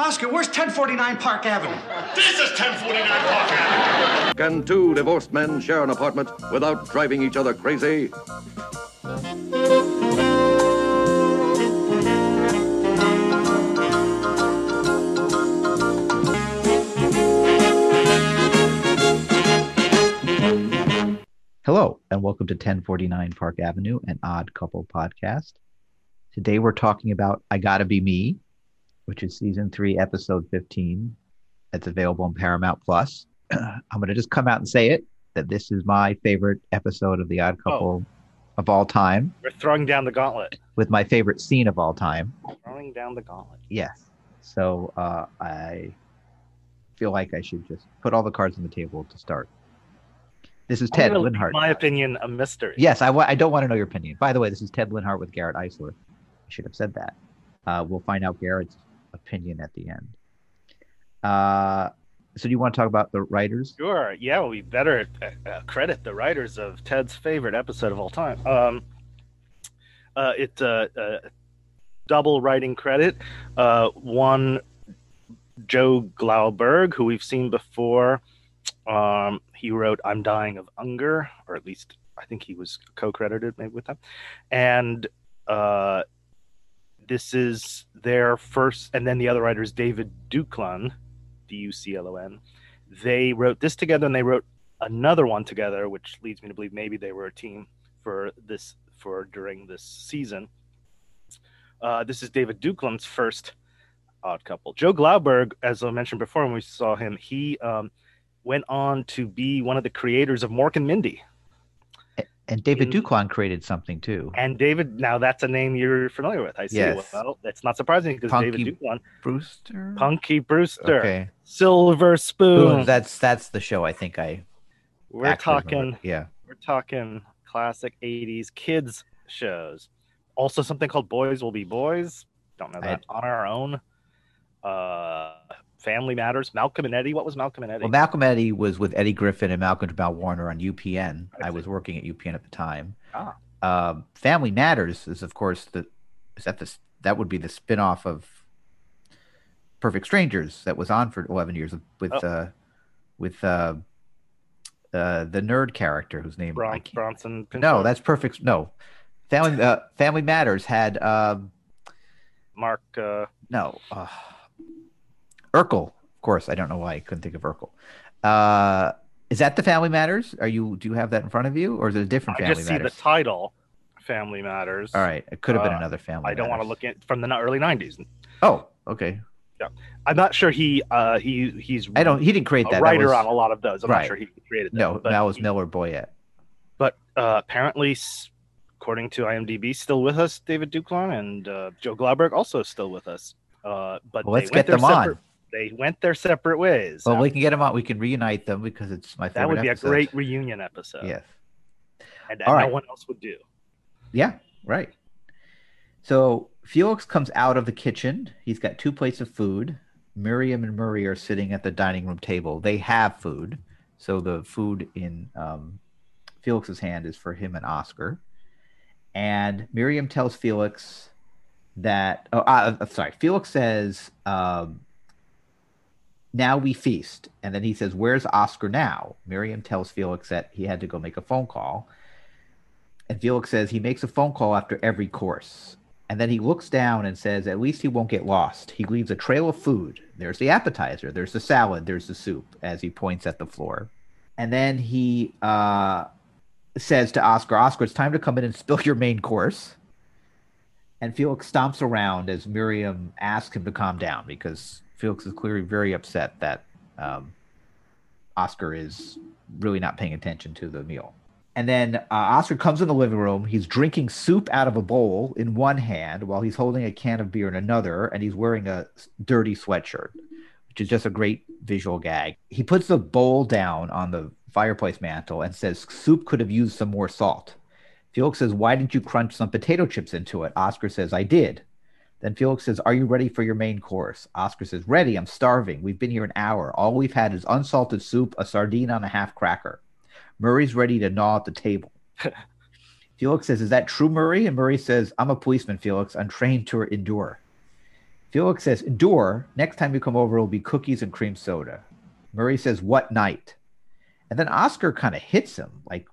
Oscar, where's 1049 Park Avenue? This is 1049 Park Avenue. Can two divorced men share an apartment without driving each other crazy? Hello, and welcome to 1049 Park Avenue, an odd couple podcast. Today we're talking about I Gotta Be Me, which is season three, episode 15. That's available on Paramount Plus. I'm going to just come out and say it that this is my favorite episode of The Odd Couple of all time, We're throwing down the gauntlet. with my favorite scene of all time. Throwing down the gauntlet. Yes. So uh, I feel like I should just put all the cards on the table to start. This is Ted Linhart. My opinion, a mystery. Yes, I I don't want to know your opinion. By the way, this is Ted Linhart with Garrett Eisler. I should have said that. Uh, we'll find out Garrett's opinion at the end. Uh, so, do you want to talk about the writers? Sure. Yeah, well, we better uh, uh, credit the writers of Ted's favorite episode of all time. Um, uh, it's a, a double writing credit. Uh, one, Joe Glauberg, who we've seen before. Um, he wrote "I'm Dying of Hunger," or at least I think he was co-credited maybe with them. And uh, this is their first, and then the other writer is David Duclon, D U C L O N. They wrote this together, and they wrote another one together, which leads me to believe maybe they were a team for this for during this season. Uh, this is David Duclon's first odd couple. Joe Glauberg, as I mentioned before when we saw him, he um, went on to be one of the creators of Mork and Mindy. And David In- Duclon created something too. And David, now that's a name you're familiar with. I see. Yes. Well, that's not surprising because David Punky Duclon, Brewster. Punky Brewster, Okay. Silver Spoon. Boom. That's that's the show. I think I. We're actually remember. talking. Yeah. We're talking classic '80s kids shows. Also, something called Boys Will Be Boys. Don't know I- that. On Our Own. Uh, Family Matters. Malcolm and Eddie. What was Malcolm and Eddie? Well, Malcolm and Eddie was with Eddie Griffin and Malcolm Jamal Warner on UPN. I I, was working at UPN at the time. Ah. Um, Family Matters is, of course, the is that the that would be the spin-off of Perfect Strangers that was on for 11 years with Oh. uh, with uh, uh, the nerd character whose name Bron- Bronson. no, that's Perfect. No, Family uh, Family Matters had um, Mark. Uh, no uh, Urkel. Of course, I don't know why I couldn't think of Urkel. Uh, is that the Family Matters? Are you do you have that in front of you, or is it a different? I Family just see Matters? the title. Family Matters. All right, it could have been Uh, another Family. I don't want to look at from the early '90s. Oh, okay. Yeah, I'm not sure he uh he he's I don't. He didn't create a that. That writer was- on a lot of those. I'm right. not sure he created that. No, that was he- Miller Boyette. But uh, apparently, according to IMDb, still with us, David Duclon and uh, Joe Glauberg also still with us. Uh, but Well, let's get them on. They went their separate ways. Well, we can get them out. We can reunite them because it's my favorite. that would be episode. a great reunion episode. Yes. and, All and no right. one else would do. Yeah. Right. So Felix comes out of the kitchen. He's got two plates of food. Miriam and Murray are sitting at the dining room table. They have food. So the food in um, Felix's hand is for him and Oscar. And Miriam tells Felix that, oh, uh, uh, sorry, Felix says, um, now we feast. And then he says, Where's Oscar now? Miriam tells Felix that he had to go make a phone call. And Felix says he makes a phone call after every course. And then he looks down and says, At least he won't get lost. He leaves a trail of food. There's the appetizer, there's the salad, there's the soup, as he points at the floor. And then he uh, says to Oscar, Oscar, it's time to come in and spill your main course. And Felix stomps around as Miriam asks him to calm down because Felix is clearly very upset that um, Oscar is really not paying attention to the meal. And then uh, Oscar comes in the living room. He's drinking soup out of a bowl in one hand while he's holding a can of beer in another, and he's wearing a dirty sweatshirt, which is just a great visual gag. He puts the bowl down on the fireplace mantle and says, Soup could have used some more salt. Felix says, Why didn't you crunch some potato chips into it? Oscar says, I did. Then Felix says, Are you ready for your main course? Oscar says, Ready. I'm starving. We've been here an hour. All we've had is unsalted soup, a sardine on a half cracker. Murray's ready to gnaw at the table. Felix says, Is that true, Murray? And Murray says, I'm a policeman, Felix. I'm trained to endure. Felix says, Endure, next time you come over, it'll be cookies and cream soda. Murray says, What night? And then Oscar kind of hits him like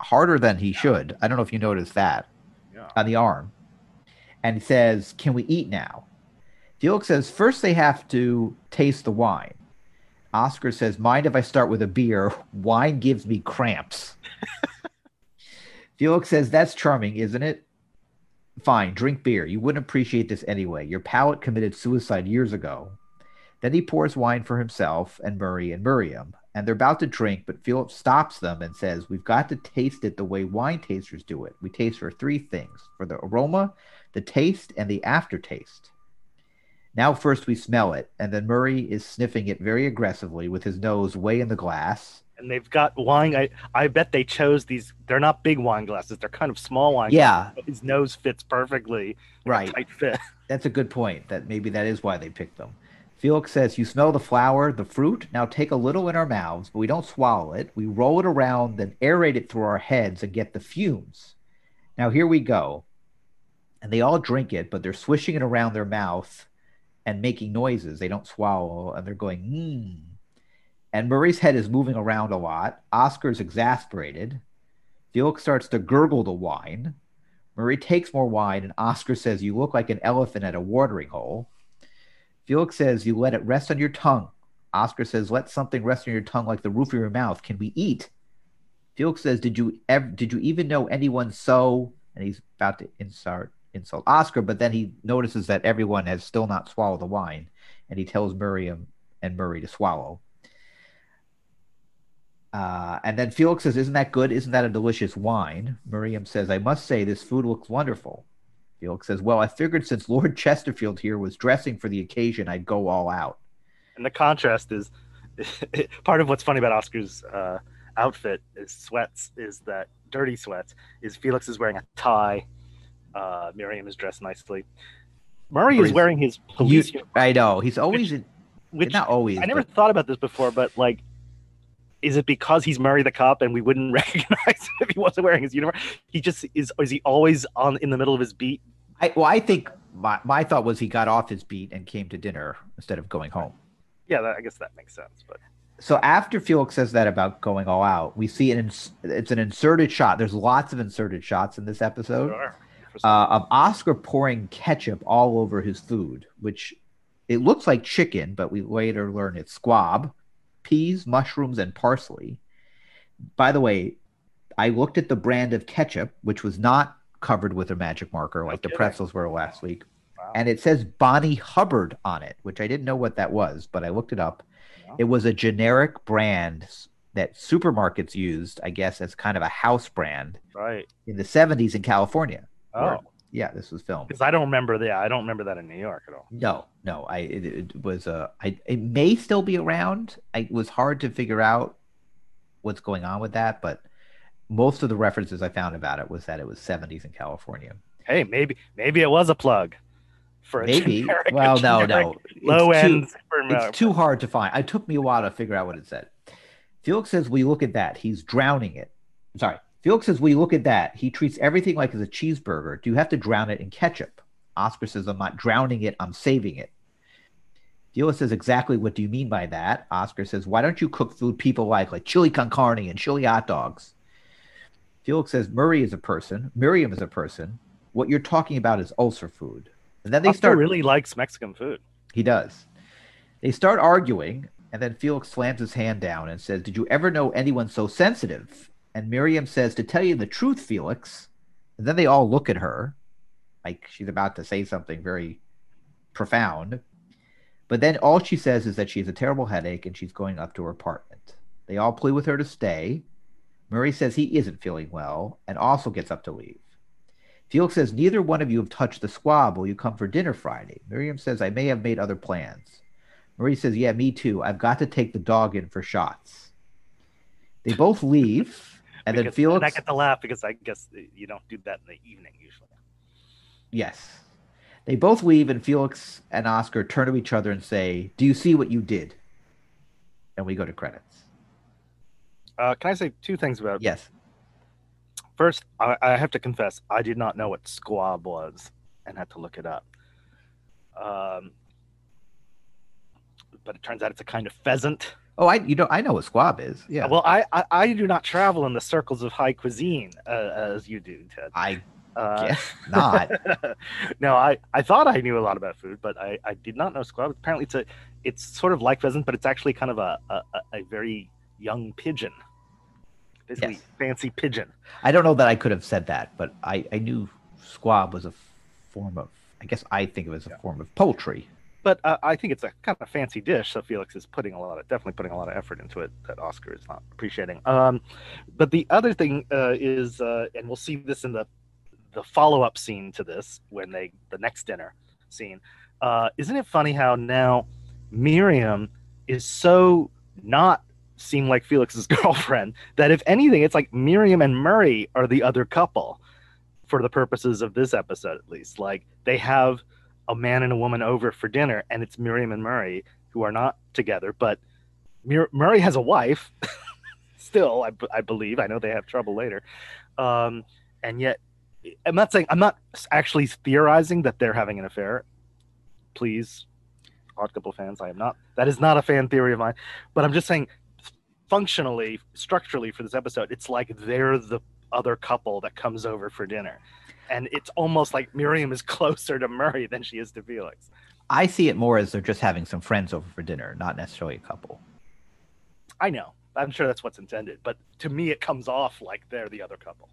harder than he should. I don't know if you noticed that Yeah. on the arm. And he says, Can we eat now? Felix says, First they have to taste the wine. Oscar says, Mind if I start with a beer? Wine gives me cramps. Felix says, That's charming, isn't it? Fine, drink beer. You wouldn't appreciate this anyway. Your palate committed suicide years ago. Then he pours wine for himself and Murray and Miriam, and they're about to drink, but Philip stops them and says, We've got to taste it the way wine tasters do it. We taste for three things for the aroma, the taste, and the aftertaste. Now, first we smell it, and then Murray is sniffing it very aggressively with his nose way in the glass. And they've got wine. I, I bet they chose these. They're not big wine glasses. They're kind of small wine. Yeah, glasses. His nose fits perfectly. right. Tight fit. That's a good point. That maybe that is why they picked them. Felix says, You smell the flower, the fruit. Now take a little in our mouths, but we don't swallow it. We roll it around, then aerate it through our heads and get the fumes. Now here we go. And they all drink it, but they're swishing it around their mouth and making noises. They don't swallow, and they're going, mmm. And Murray's head is moving around a lot. Oscar's exasperated. Felix starts to gurgle the wine. Murray takes more wine, and Oscar says, You look like an elephant at a watering hole. Felix says, You let it rest on your tongue. Oscar says, Let something rest on your tongue like the roof of your mouth. Can we eat? Felix says, Did you ever did you even know anyone so? And he's about to insult insult Oscar, but then he notices that everyone has still not swallowed the wine, and he tells Miriam and Murray to swallow. Uh, and then Felix says, Isn't that good? Isn't that a delicious wine? Miriam says, I must say, this food looks wonderful. Felix says, Well, I figured since Lord Chesterfield here was dressing for the occasion, I'd go all out. And the contrast is part of what's funny about Oscar's uh, outfit is sweats is that dirty sweats is Felix is wearing a tie. Uh, Miriam is dressed nicely. Murray is wearing his police uniform, I know. He's always, in, which not always. I never but- thought about this before, but like, is it because he's Murray the cop and we wouldn't recognize him if he wasn't wearing his uniform? He just is. Is he always on in the middle of his beat? I, well, I think my, my thought was he got off his beat and came to dinner instead of going home. Yeah, that, I guess that makes sense. But So after Felix says that about going all out, we see an ins- it's an inserted shot. There's lots of inserted shots in this episode. Sure. Uh, of Oscar pouring ketchup all over his food, which it looks like chicken, but we later learn it's squab, peas, mushrooms, and parsley. By the way, I looked at the brand of ketchup, which was not covered with a magic marker like the pretzels were last week. Wow. And it says Bonnie Hubbard on it, which I didn't know what that was, but I looked it up. It was a generic brand that supermarkets used, I guess, as kind of a house brand right. in the 70s in California. Oh, Yeah, this was filmed. because I don't remember. Yeah, I don't remember that in New York at all. No, no, I it, it was uh, I it may still be around. I, it was hard to figure out what's going on with that, but most of the references I found about it was that it was 70s in California. Hey, maybe maybe it was a plug for a Maybe. generic- well, no, no. It's low too- end. supermarket. It's too hard to find. It took me a while to figure out what it said. Felix says, "We look at that. He's drowning it." I'm Sorry. Felix says, "We look at that. He treats everything like it's a cheeseburger. Do you have to drown it in ketchup?" Oscar says, "I'm not drowning it. I'm saving it." Felix says, "Exactly. What do you mean by that?" Oscar says, "Why don't you cook food people like, like chili con carne and chili hot dogs?" Felix says, "Murray is a person. Miriam is a person. What you're talking about is ulcer food." And then they Oscar start really likes Mexican food. he does. They start arguing, and then Felix slams his hand down and says, Did you ever know anyone so sensitive? And Miriam says, To tell you the truth, Felix. And then they all look at her like she's about to say something very profound. But then all she says is that she has a terrible headache and she's going up to her apartment. They all plead with her to stay. Murray says he isn't feeling well and also gets up to leave. Felix says, Neither one of you have touched the squab. Will you come for dinner Friday? Miriam says, I may have made other plans. Murray says, Yeah, me too. I've got to take the dog in for shots. They both leave, and then Felix. And I get to laugh because I guess you don't do that in the evening usually. Yes. They both leave, and Felix and Oscar turn to each other and say, Do you see what you did? And we go to credits. Uh, can I say two things about it? Yes. First, I, I have to confess, I did not know what squab was and had to look it up. Um, but it turns out it's a kind of pheasant. Oh, I you know I know what squab is. Yeah. Well, I, I I do not travel in the circles of high cuisine uh, as you do, Ted. I Uh, guess not. no, I, I thought I knew a lot about food, but I, I did not know squab. Apparently, it's a it's sort of like pheasant, but it's actually kind of a a, a- very young pigeon, basically Yes. fancy pigeon. I don't know that I could have said that, but I I knew squab was a form of. I guess I think it was a form of poultry. But uh, I think it's a kind of a fancy dish, so Felix is putting a lot of definitely putting a lot of effort into it that Oscar is not appreciating. Um, but the other thing uh, is, uh, and we'll see this in the the follow up scene to this when they the next dinner scene. Uh, isn't it funny how now Miriam is so not seem like Felix's girlfriend that if anything, it's like Miriam and Murray are the other couple for the purposes of this episode, at least. Like they have a man and a woman over for dinner, and it's Miriam and Murray who are not together. But Mur- Murray has a wife, still, I, b- I believe. I know they have trouble later, um, and yet I'm not saying I'm not actually theorizing that they're having an affair. Please, Odd Couple fans, I am not. That is not a fan theory of mine. But I'm just saying, functionally, structurally, for this episode, it's like they're the other couple that comes over for dinner. And it's almost like Miriam is closer to Murray than she is to Felix. I see it more as they're just having some friends over for dinner, not necessarily a couple. I know. I'm sure that's what's intended. But to me, it comes off like they're the other couple.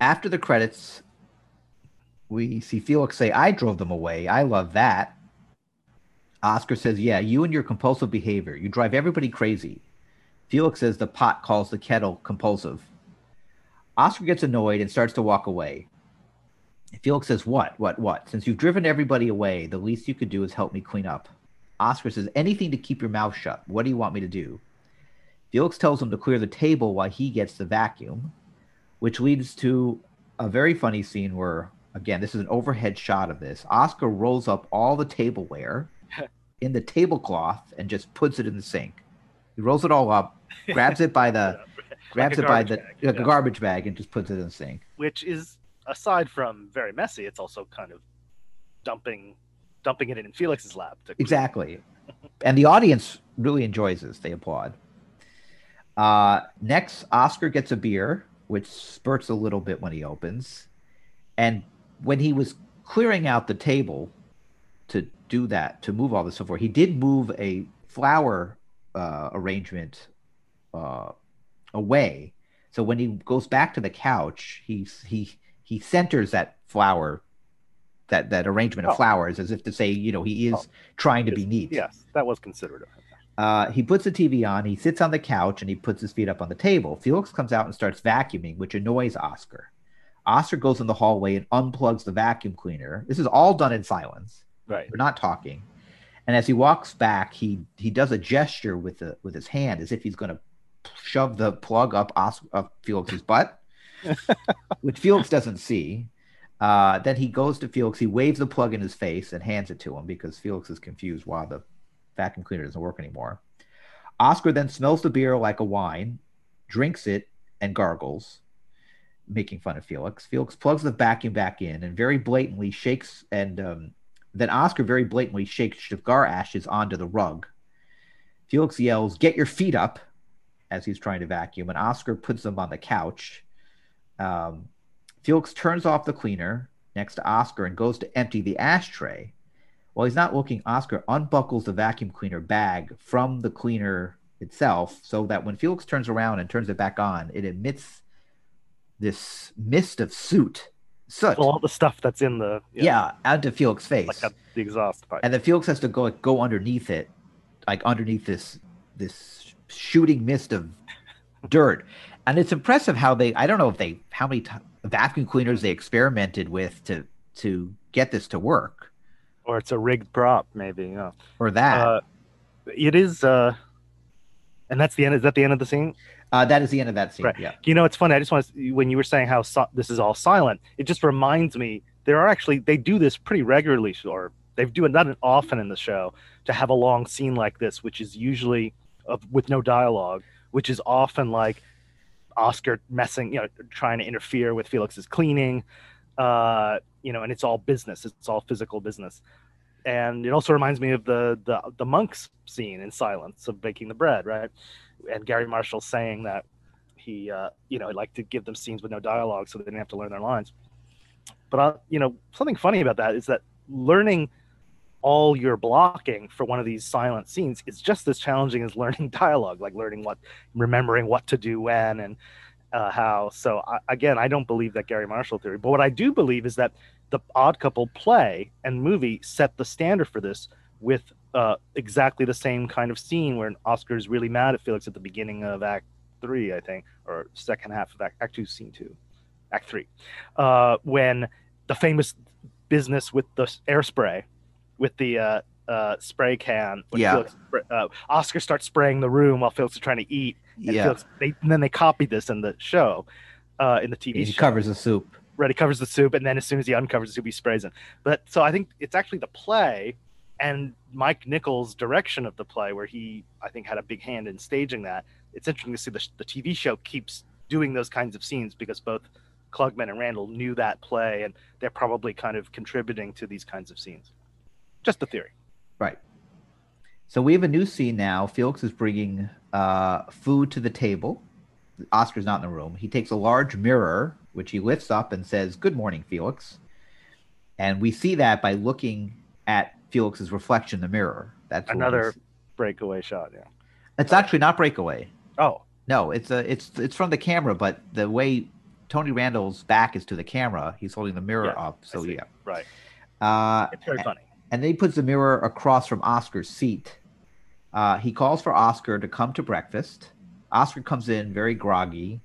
After the credits, we see Felix say, I drove them away. I love that. Oscar says, Yeah, you and your compulsive behavior. You drive everybody crazy. Felix says the pot calls the kettle compulsive. Oscar gets annoyed and starts to walk away. Felix says, What? What? What? Since you've driven everybody away, the least you could do is help me clean up. Oscar says, Anything to keep your mouth shut. What do you want me to do? Felix tells him to clear the table while he gets the vacuum, which leads to a very funny scene where, again, this is an overhead shot of this. Oscar rolls up all the tableware in the tablecloth and just puts it in the sink. He rolls it all up, grabs it by the grabs a it by the bag, like yeah. a garbage bag and just puts it in the sink. Which is, aside from very messy, it's also kind of dumping dumping it in Felix's lap. To Exactly. and the audience really enjoys this. They applaud. Uh, next, Oscar gets a beer, which spurts a little bit when he opens. And when he was clearing out the table to do that, to move all this so forth, he did move a flower uh, arrangement uh, away. So when he goes back to the couch, he he he centers that flower, that that arrangement of Oh. flowers, as if to say, you know, he is Oh. trying to be neat. Yes, that was considerate of him. Uh, he puts the TV on, he sits on the couch, and he puts his feet up on the table. Felix comes out and starts vacuuming, which annoys Oscar. Oscar goes in the hallway and unplugs the vacuum cleaner. This is all done in silence. Right. We're not talking. And as he walks back, he he does a gesture with the with his hand as if he's going to shove the plug up Os- up Felix's butt, which Felix doesn't see. Uh, then he goes to Felix. He waves the plug in his face and hands it to him because Felix is confused why the vacuum cleaner doesn't work anymore. Oscar then smells the beer like a wine, drinks it, and gargles, making fun of Felix. Felix plugs the vacuum back in and very blatantly shakes, and um, then Oscar very blatantly shakes cigar ashes onto the rug. Felix yells, Get your feet up, as he's trying to vacuum, and Oscar puts them on the couch. Um, Felix turns off the cleaner next to Oscar and goes to empty the ashtray. While he's not looking, Oscar unbuckles the vacuum cleaner bag from the cleaner itself so that when Felix turns around and turns it back on, it emits this mist of soot. Soot. Well, all the stuff that's in the yeah, out onto Felix's face. like the exhaust pipe. and then Felix has to go go underneath it, like underneath this this shooting mist of dirt. And it's impressive how they I don't know if they how many t- vacuum cleaners they experimented with to to get this to work or it's a rigged prop, maybe. Yeah. or that. Uh, it is, uh, and that's the end. Is that the end of the scene? Uh, that is the end of that scene. Right. Yeah. You know, it's funny. I just want to, when you were saying how si- this is all silent, it just reminds me there are actually they do this pretty regularly, or they've do it not often in the show to have a long scene like this, which is usually of, with no dialogue, which is often like Oscar messing, you know, trying to interfere with Felix's cleaning, uh, you know, and it's all business. It's all physical business. and it also reminds me of the the the monks scene in Silence of baking the bread, right? And Garry Marshall saying that he, uh, you know, liked to give them scenes with no dialogue so they didn't have to learn their lines. But uh, you know, something funny about that is that learning all your blocking for one of these silent scenes is just as challenging as learning dialogue, like learning what, remembering what to do when and uh, how. So I, again, I don't believe that Garry Marshall theory, but what I do believe is that the Odd Couple play and movie set the standard for this with uh, exactly the same kind of scene where Oscar is really mad at Felix at the beginning of Act Three, I think, or second half of Act, Act Two, Scene Two, Act Three, uh, when the famous business with the air spray, with the uh, uh, spray can. When Yeah. Felix, uh, Oscar starts spraying the room while Felix is trying to eat. And Yeah. Felix, they, and then they copied this in the show, uh, in the TV He show. covers the soup. Right, he covers the soup, and then as soon as he uncovers the soup, he sprays it. But so I think it's actually the play and Mike Nichols' direction of the play, where he I think had a big hand in staging that. It's interesting to see the, the TV show keeps doing those kinds of scenes because both Klugman and Randall knew that play, and they're probably kind of contributing to these kinds of scenes. Just a theory. Right. So we have a new scene now. Felix is bringing uh, food to the table. Oscar's not in the room. He takes a large mirror, which he lifts up and says, Good morning, Felix. And we see that by looking at Felix's reflection in the mirror. That's Another breakaway shot. Yeah. It's actually not breakaway. Oh, No, it's a it's it's from the camera, but the way Tony Randall's back is to the camera, he's holding the mirror Yeah, up. So yeah. right. Uh, It's very funny. And then he puts the mirror across from Oscar's seat. Uh, he calls for Oscar to come to breakfast. Oscar comes in very groggy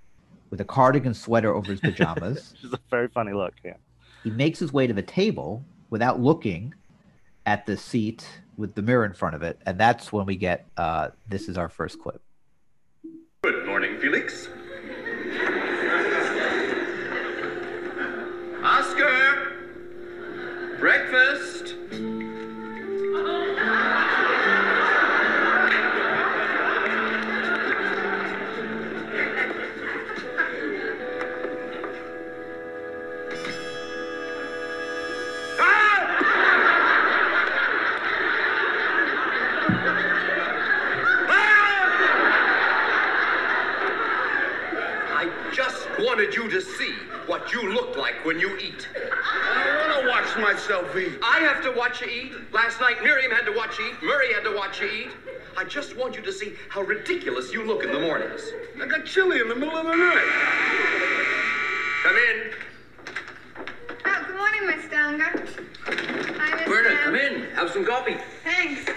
with a cardigan sweater over his pajamas. It's a very funny look. Yeah. he makes his way to the table without looking at the seat with the mirror in front of it. And that's when we get uh, this is our first clip. How ridiculous you look in the mornings. I got chilly in the middle of the night. Come in. Oh, good morning, Mr. Unger. Hi, Miss Verna, Brown. come in. Have some coffee. Thanks.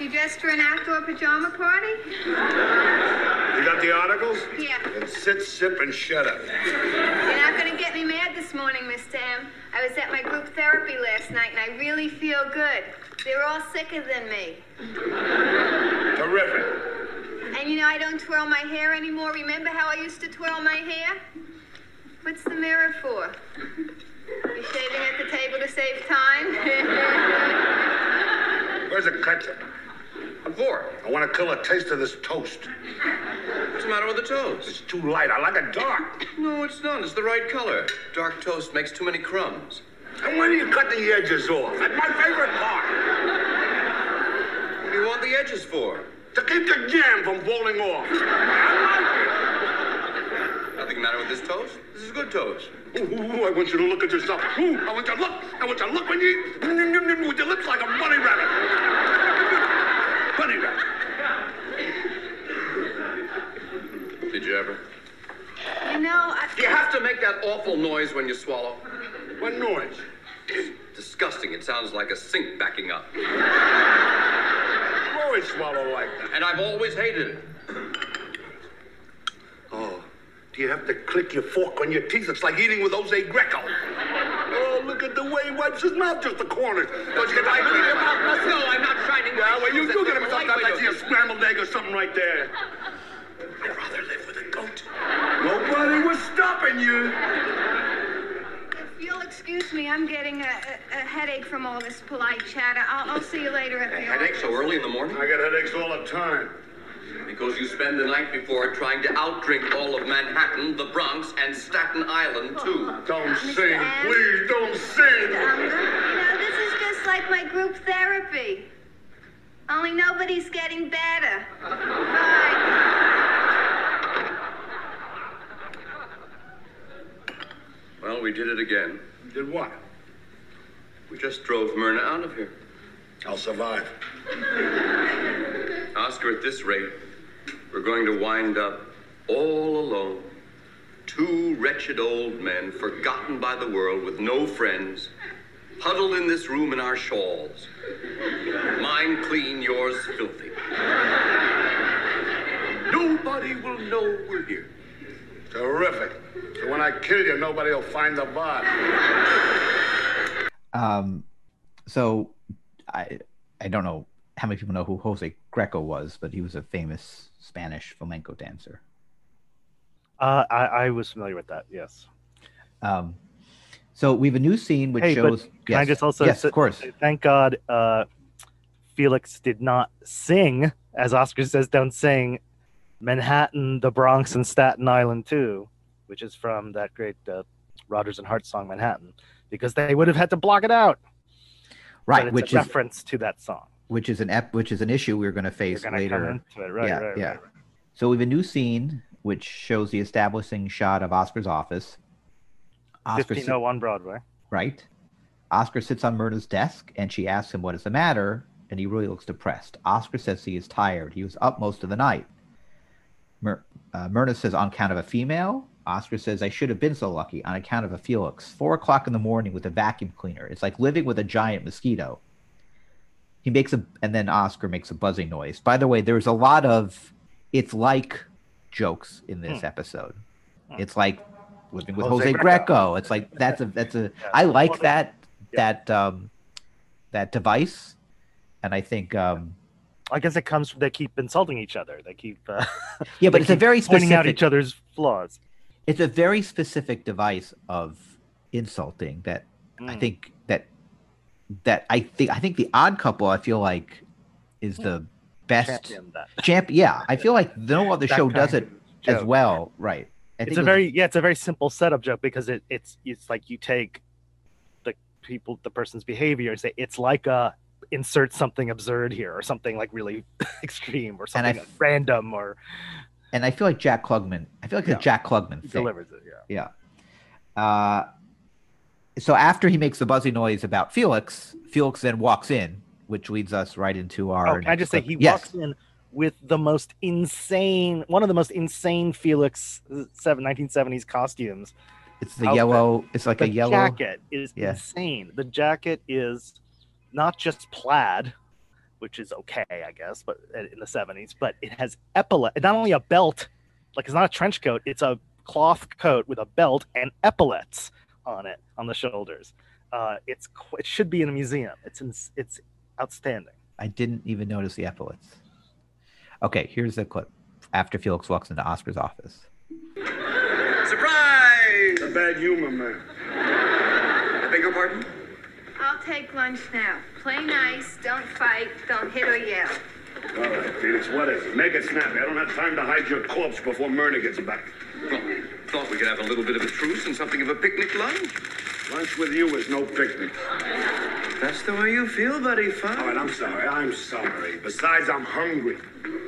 You dressed for an outdoor pajama party? You got the articles? Yeah. Then sit, sip, and shut up. You're not gonna get me mad this morning, Mr. M. I was at my group therapy last night and I really feel good. They're all sicker than me. Terrific. And you know, I don't twirl my hair anymore. Remember how I used to twirl my hair? What's the mirror for? You shaving at the table to save time? Where's the ketchup? What for? I want to kill a taste of this toast. What's the matter with the toast? It's too light. I like it dark. No, it's not. It's the right color. Dark toast makes too many crumbs. And when do you cut the edges off? That's my favorite part. What do you want the edges for? To keep the jam from falling off. Nothing the matter with this toast? This is good toast. Ooh, ooh, ooh, I want you to look at yourself. Ooh, I want you to look. I want you to look when you eat. With your lips like a bunny rabbit. Bunny rabbit. Did you ever? you know, I... Do you have to make that awful noise when you swallow? What noise? Disgusting. It sounds like a sink backing up. Always swallow like that. And I've always hated it. Oh, do you have to click your fork on your teeth? It's like eating with Jose Greco. Oh, look at the way he wipes his mouth, just the corners. Don't you get like clean your mouth. No, I'm not shining Yeah, well, you do get him sometimes. I see a scrambled egg or something right there. I'd rather live with a goat. Nobody was stopping you. If you'll excuse me, I'm getting a, a, a headache from all this polite chatter. I'll, I'll see you later at A the headache so early in the morning? I get headaches all the time. Because you spend the night before trying to outdrink all of Manhattan, the Bronx, and Staten Island, too. Don't Mr. sing, Ann? please. Don't sing. Um, you know, this is just like my group therapy. Only nobody's getting better. Bye. Well, we did it again. Did what? We just drove Myrna out of here. I'll survive. Oscar, at this rate, we're going to wind up all alone. Two wretched old men, forgotten by the world, with no friends, huddled in this room in our shawls. Mine clean, yours filthy. Nobody will know we're here. Terrific. So when I kill you, nobody will find the body. Um, so I I don't know how many people know who Jose Greco was, but he was a famous Spanish flamenco dancer. Uh, I, I was familiar with that. Yes. Um, so we have a new scene which hey, shows. but can I just also yes, say- of course. Thank God, uh, Felix did not sing, as Oscar says, "Don't sing." Manhattan, the Bronx, and Staten Island too, which is from that great uh, Rodgers and Hart song "Manhattan," because they would have had to block it out. Right, which is reference to that song. which is an ep, which is an issue we're going to face later. come into it, right? yeah, right, yeah. right, right. So we have a new scene which shows the establishing shot of Oscar's office. Oscar, sit- 1501 Broadway. right? Oscar sits on Myrna's desk and she asks him what is the matter, and he really looks depressed. Oscar says he is tired. He was up most of the night. Myr- uh, Myrna says, on account of a female. Oscar says, I should have been so lucky on account of a Felix. Four o'clock in the morning with a vacuum cleaner. It's like living with a giant mosquito. He makes a, and then Oscar makes a buzzing noise. By the way, there's a lot of, it's like jokes in this episode. It's like living with Jose Jose, Greco. Greco. It's like that's a that's a. I like that that um that device, and I think um I guess it comes. from They keep insulting each other. They keep. Uh, yeah, but it's a very pointing out each other's flaws. It's a very specific device of insulting that I Mm. think that that I think I think the Odd Couple I feel like is the best Champion champ. Yeah, I feel like no other That show does it as well. Right. I it's a it was- very yeah it's a very simple setup joke because it, it's it's like you take the people the person's behavior and say it's like a insert something absurd here or something like really extreme or something f- random or and I feel like Jack Klugman. I feel like Yeah. a Jack Klugman thing. delivers it yeah Yeah. Uh, so after he makes the buzzy noise about Felix, Felix then walks in, which leads us right into our. oh, can I just say he yes, walks in with the most insane one of the most insane Felix uh, 1970s costumes it's the outfit. yellow. It's like the a yellow. jacket is Yeah. insane. The jacket is not just plaid, which is okay, I guess, but uh, in the seventies, but it has epaulet. Not only a belt, like it's not a trench coat; it's a cloth coat with a belt and epaulets on it on the shoulders. Uh, it's it should be in a museum. It's in, it's outstanding. I didn't even notice the epaulets. Okay, here's a clip. After Felix walks into Oscar's office. Surprise! A bad humor, man. I beg your pardon? I'll take lunch now. Play nice, don't fight, don't hit or yell. All right, Felix, what is it? Make it snappy. I don't have time to hide your corpse before Myrna gets back. Well, thought we could have a little bit of a truce and something of a picnic lunch. Lunch with you is no picnic. That's the way you feel, buddy. All Fine. right, I'm sorry. I'm sorry. Besides, I'm hungry.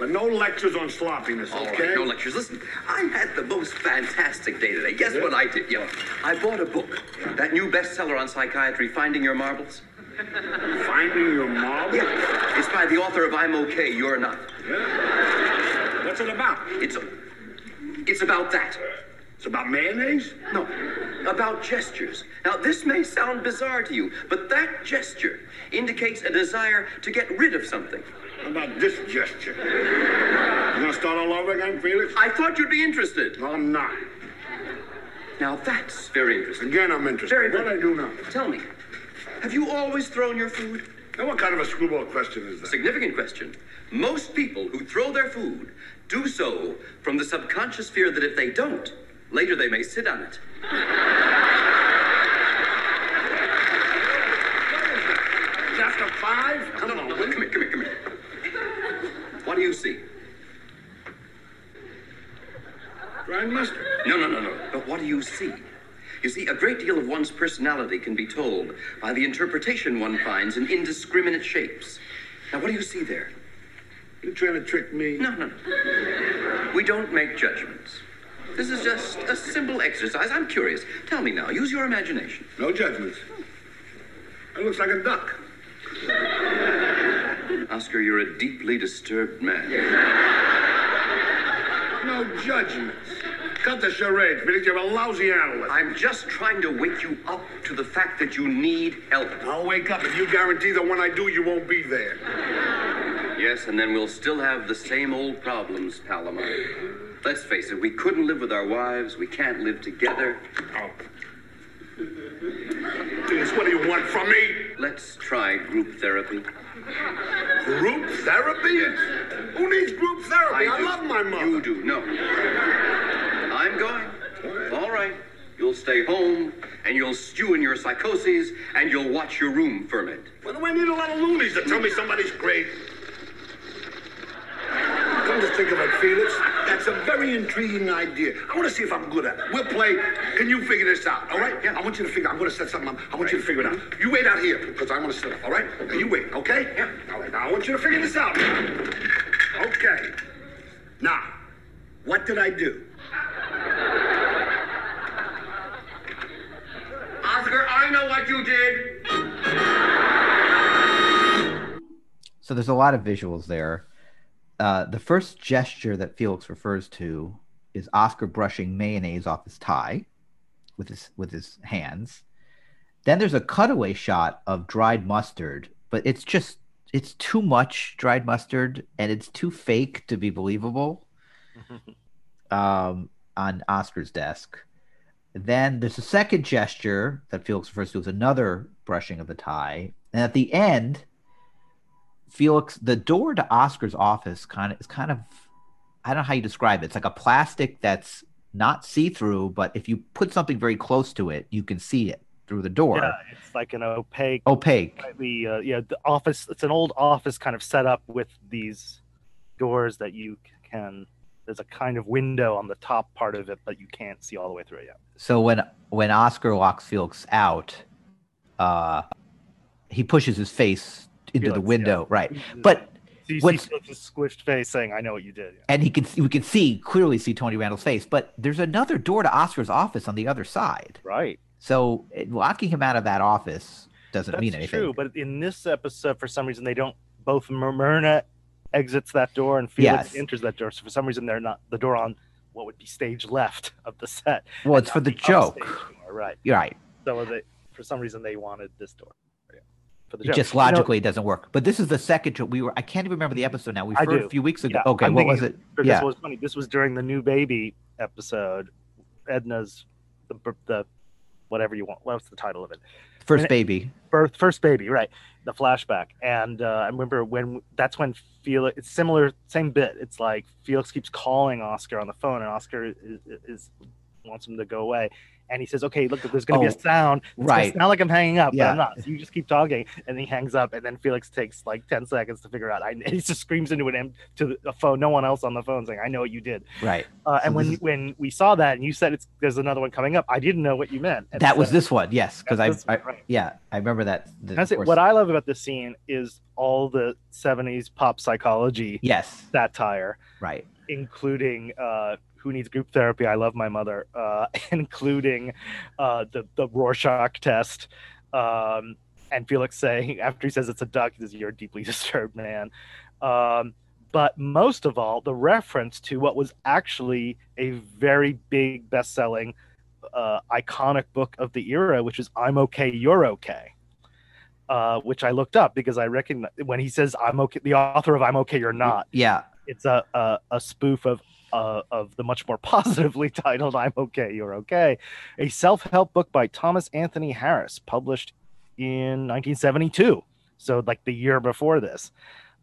But no lectures on sloppiness, All okay? right, no lectures. Listen, I had the most fantastic day today. Guess what I did? Yeah, I bought a book. That new bestseller on psychiatry, Finding Your Marbles. Finding your Marbles? Yeah, it's by the author of I'm Okay, You're Not. Yeah. What's it about? It's a, it's about that. It's about mayonnaise? No, about gestures. Now, this may sound bizarre to you, but that gesture indicates a desire to get rid of something. How about this gesture? You gonna start all over again, Felix? I thought you'd be interested. No, I'm not. Now, that's very interesting. Again, I'm interested. Very what. I do now? Tell me, have you always thrown your food? Now, what kind of a screwball question is that? Significant question. Most people who throw their food do so from the subconscious fear that if they don't, later they may sit on it. Chapter five? Come No, no, on, no, will come here, come here, come here. What do you see? Prime Minister. No, no, no, no. But what do you see? You see, a great deal of one's personality can be told by the interpretation one finds in indiscriminate shapes. Now, what do you see there? You're trying to trick me? No, no, no. We don't make judgments. This is just a simple exercise. I'm curious. Tell me now, use your imagination. No judgments. It looks like a duck. Oscar, you're a deeply disturbed man. No judgments. Cut the charade, Felix. You're a lousy analyst. I'm just trying to wake you up to the fact that you need help. I'll wake up if you guarantee that when I do, you won't be there. Yes, and then we'll still have the same old problems, Palomar. Let's face it, we couldn't live with our wives, we can't live together. Oh. Felix, what do you want from me? Let's try group therapy. Group therapy? Who needs group therapy? I, do. love my mother. You do, no. I'm going. All right. You'll stay home, and you'll stew in your psychoses, and you'll watch your room ferment. What do I need a lot of loonies to tell me somebody's great? Come to think of it, Felix, that's a very intriguing idea. I want to see if I'm good at it. We'll play. Can you figure this out? All right? Yeah. I want you to figure. I'm going to set something up. I want you to figure it out. You wait out here because I want to set up. All right? Now you wait. Okay? Yeah. All right. Now I want you to figure this out. Okay. Now, what did I do? Oscar, I know what you did. So there's a lot of visuals there. Uh, the first gesture that Felix refers to is Oscar brushing mayonnaise off his tie with his with his hands. Then there's a cutaway shot of dried mustard, but it's just it's too much dried mustard and it's too fake to be believable. um, on Oscar's desk. Then there's a second gesture that Felix refers to as another brushing of the tie, and at the end, Felix, the door to Oscar's office kind of is kind of I don't know how you describe it. It's like a plastic that's not see through, but if you put something very close to it, you can see it through the door. Yeah, it's like an opaque. Opaque. The uh, yeah, the office. It's an old office kind of set up with these doors that you can. There's a kind of window on the top part of it, but you can't see all the way through it yet. So when when Oscar locks Felix out, uh, he pushes his face into the window, yeah. right? Mm-hmm. But So What's- squished face saying, "I know what you did." Yeah. and he can see, we can see clearly see Tony Randall's face, but there's another door to Oscar's office on the other side. Right. So locking him out of that office doesn't That's mean anything. true, but in this episode, for some reason, they don't. Both Myrna exits that door and Felix Yes. enters that door. So for some reason, they're not the door on what would be stage left of the set. Well, it's for not the joke. door, right? You're right. So they, for some reason, they wanted this door. For the It just You know, logically it doesn't work. But this is the second we were. I can't even remember the episode now. We heard a few weeks ago. Yeah, okay, I'm what was it? This Yeah, was funny. This was during the new baby episode. Edna's the the whatever you want. What's the title of it? first and it- baby. birth first baby right the flashback and uh, i remember when that's when felix it's similar same bit it's like felix keeps calling oscar on the phone and oscar is, is wants him to go away and he says okay look there's going to be Oh, a sound it's right. sound like i'm hanging up but i'm not so you just keep talking and he hangs up and then felix takes like 10 seconds to figure out I, he just screams into an to the- phone no one else on the phone saying i know what you did Right. uh, and when this is- when we saw that and you said it's there's another one coming up i didn't know what you meant And That was this one. Yes, because I, I one, right. yeah I remember that. the- That's of it. What I love about this scene is all the 70s pop psychology Yes. satire, Right. Including uh, Who Needs Group Therapy? I Love My Mother, uh, including uh, the, the Rorschach test. Um, and Felix saying, after he says it's a duck, he says, You're a deeply disturbed man. Um, but most of all, the reference to what was actually a very big best selling, uh, iconic book of the era, which is I'm Okay, You're Okay uh, which I looked up because I recognize when he says I'm okay, the author of I'm okay, you're not. Yeah. It's a a, a spoof of uh, of the much more positively titled I'm okay, you're okay, a self help book by Thomas Anthony Harris, published in 1972. So like the year before this.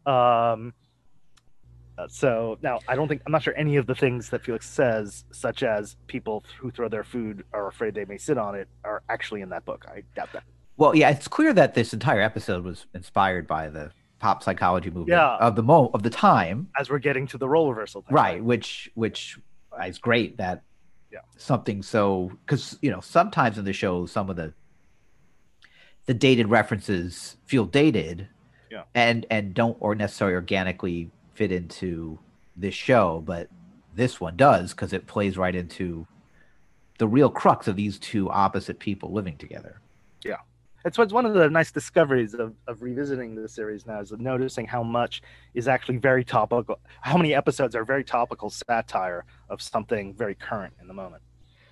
Um, uh, so now I don't think I'm not sure any of the things that Felix says, such as people who throw their food are afraid they may sit on it, are actually in that book. I doubt that. Well, yeah, it's clear that this entire episode was inspired by the pop psychology movement Yeah. of the mo of the time, As we're getting to the role reversal, thing, right? Which which is great that Yeah. something so because you know sometimes in the show some of the the dated references feel dated Yeah. and and don't or necessarily organically fit into this show but this one does because it plays right into the real crux of these two opposite people living together It's what's one of the nice discoveries of, of revisiting the series now is of noticing how much is actually very topical. How many episodes are very topical satire of something very current in the moment.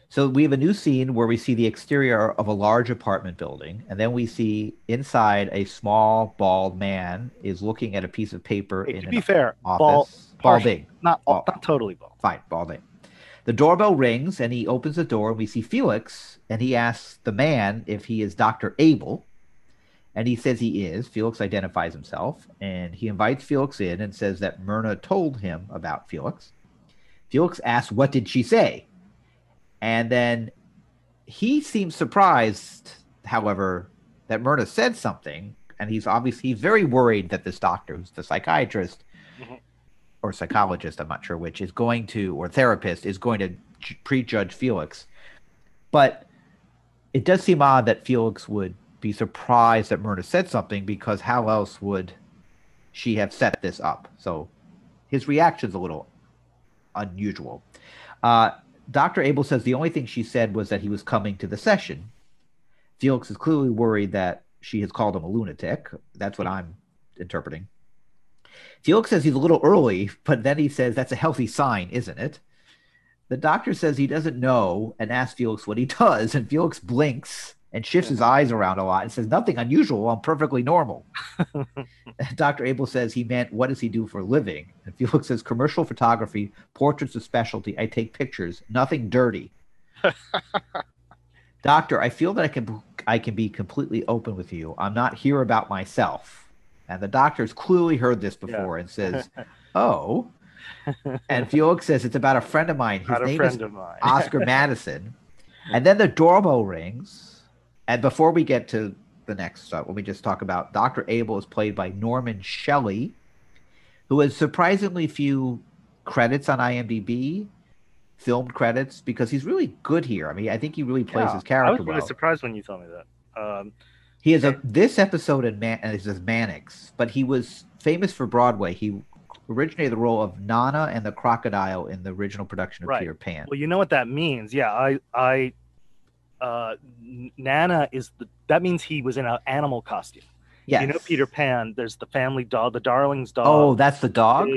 So we have a new scene where we see the exterior of a large apartment building, and then we see inside a small bald man is looking at a piece of paper Hey, in to an be fair, office. partial, balding. not Ball. not totally bald. Fine, balding. The doorbell rings, and he opens the door, and we see Felix, and he asks the man if he is Doctor Abel, and he says he is. Felix identifies himself, and he invites Felix in and says that Myrna told him about Felix. Felix asks, "What did she say?" And then he seems surprised, however, that Myrna said something, and he's obviously he's very worried that this doctor, who's the psychiatrist Mhm. Or psychologist, I'm not sure which, is going to or therapist is going to prejudge Felix. But it does seem odd that Felix would be surprised that Myrna said something because how else would she have set this up? So his reaction's a little unusual. Uh, Dr. Abel says the only thing she said was that he was coming to the session. Felix is clearly worried that she has called him a lunatic. That's what I'm interpreting. Felix says he's a little early, but then he says that's a healthy sign, isn't it? The doctor says he doesn't know and asks Felix what he does, and Felix blinks and shifts his eyes around a lot and says nothing unusual. I'm perfectly normal. Dr. Abel says he meant what does he do for a living? And Felix says commercial photography, portraits a specialty. I take pictures, nothing dirty. Doctor, I feel that I can I can be completely open with you. I'm not here about myself. And the doctor's clearly heard this before and says, "Oh." And Felix says it's about a friend of mine. His Not a name is. Oscar Madison. And then the doorbell rings. And before we get to the next stuff, let me just talk about Dr. Abel is played by Norman Shelley, who has surprisingly few credits on IMDb, filmed credits, because he's really good here. I mean, I think he really plays Yeah, his character I was really well. surprised when you told me that. Um, He has a this episode in Man is as Mannix, but he was famous for Broadway. He originated the role of Nana and the Crocodile in the original production of Right. Peter Pan. well, you know what that means. Yeah, I, I, uh, Nana is the. That means he was in an animal costume. Yeah, You know, Peter Pan. There's the family dog, the Darling's dog. Oh, that's the dog.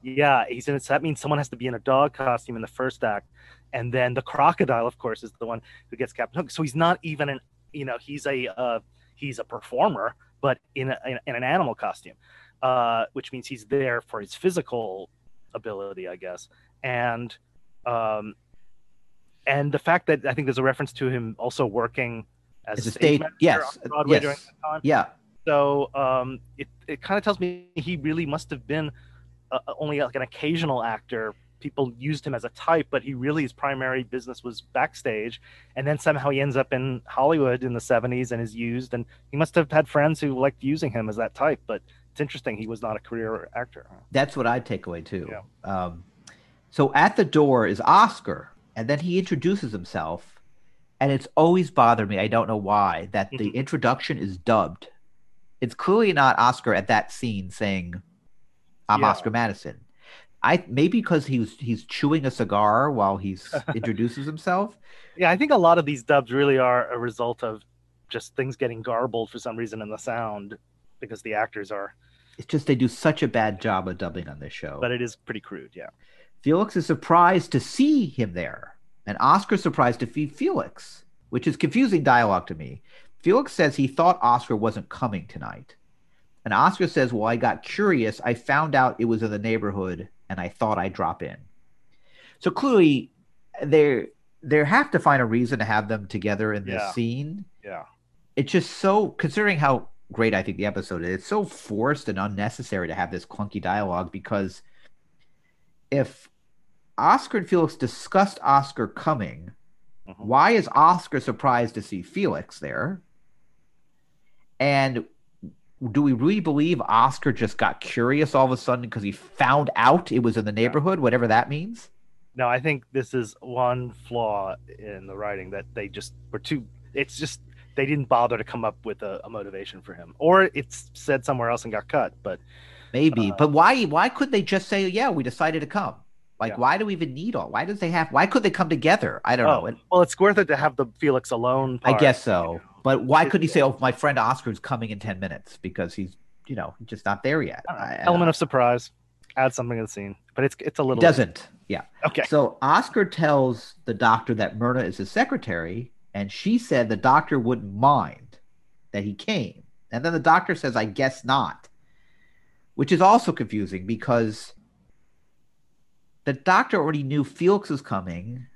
Yeah, he's in it. So that means someone has to be in a dog costume in the first act, and then the crocodile, of course, is the one who gets Captain Hook. So he's not even an, you know, he's a uh, he's a performer, but in, a, in, in an animal costume, uh, which means he's there for his physical ability, I guess, and um, and the fact that I think there's a reference to him also working as As a stage stage- manager yes, on Broadway yes. during that time. Yeah. So um, it, it kind of tells me he really must have been uh, only like an occasional actor. People used him as a type, but he really his primary business was backstage. And then somehow he ends up in Hollywood in the 70s and is used. And he must have had friends who liked using him as that type. But it's interesting he was not a career actor. That's what I take away too. Um, so at the door is Oscar, and then he introduces himself, and it's always bothered me. I don't know why that the Mhm. introduction is dubbed. It's clearly not Oscar at that scene saying, "I'm Yeah. Oscar Madison." I maybe because he's he's chewing a cigar while he's introduces himself. Yeah, I think a lot of these dubs really are a result of just things getting garbled for some reason in the sound because the actors are, It's just they do such a bad job of dubbing on this show. but it is pretty crude. Yeah. Felix is surprised to see him there, and Oscar's surprised to see Felix, which is confusing dialogue to me. Felix says he thought Oscar wasn't coming tonight. And Oscar says, Well, I got curious. I found out it was in the neighborhood and I thought I'd drop in. So clearly, they they have to find a reason to have them together in this Yeah. scene. Yeah. It's just so, considering how great I think the episode is, it's so forced and unnecessary to have this clunky dialogue because if Oscar and Felix discussed Oscar coming, Mhm. why is Oscar surprised to see Felix there? And do we really believe Oscar just got curious all of a sudden because he found out it was in the neighborhood, whatever that means? No, I think this is one flaw in the writing that they just were too. It's just they didn't bother to come up with a, a motivation for him, or it's said somewhere else and got cut. But Maybe, Uh, but why? Why could they just say, "Yeah, we decided to come"? Like, Yeah. why do we even need all? Why does they have? Why could they come together? I don't know. oh, It- well, it's worth it to have the Felix alone. I part, guess you so. know. But why couldn't he say, "Oh, my friend Oscar's coming in ten minutes" because he's, you know, just not there yet? I don't I- I element of surprise, add something to the scene, but it's it's a little doesn't. Yeah. Okay, So Oscar tells the doctor that Myrna is his secretary, and she said the doctor wouldn't mind that he came. And then the doctor says, I guess not, which is also confusing because the doctor already knew Felix was coming.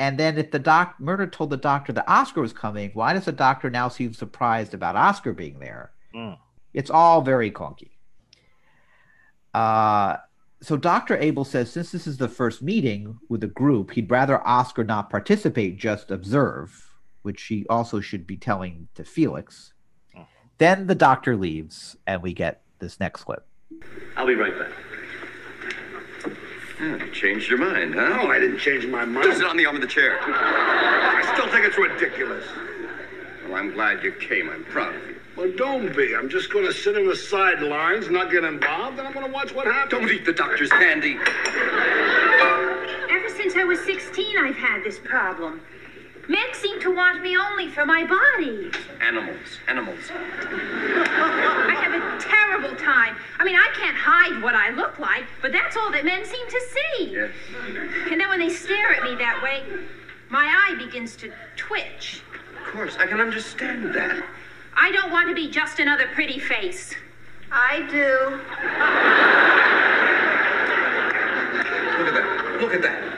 And then if the doc Myrna told the doctor that Oscar was coming, why does the doctor now seem surprised about Oscar being there? Mm. It's all very clunky. Uh so Dr. Abel says since this is the first meeting with the group, he'd rather Oscar not participate, just observe, which he also should be telling to Felix. Then the doctor leaves, and we get this next clip. I'll be right back. Yeah, you changed your mind, huh? No, I didn't change my Go mind. sit on the arm of the chair. I still think it's ridiculous. Well, I'm glad you came. I'm proud of you. Well, don't be. I'm just going to sit in the sidelines, not get involved, and I'm going to watch what happens. Don't eat the doctor's candy. Ever since I was 16, I've had this problem. Men seem to want me only for my body. Animals. Animals. I have a terrible time. I mean, I can't hide what I look like, but that's all that men seem to see. Yes. And then when they stare at me that way, my eye begins to twitch. Of course, I can understand that. I don't want to be just another pretty face. I do. Look at that. Look at that.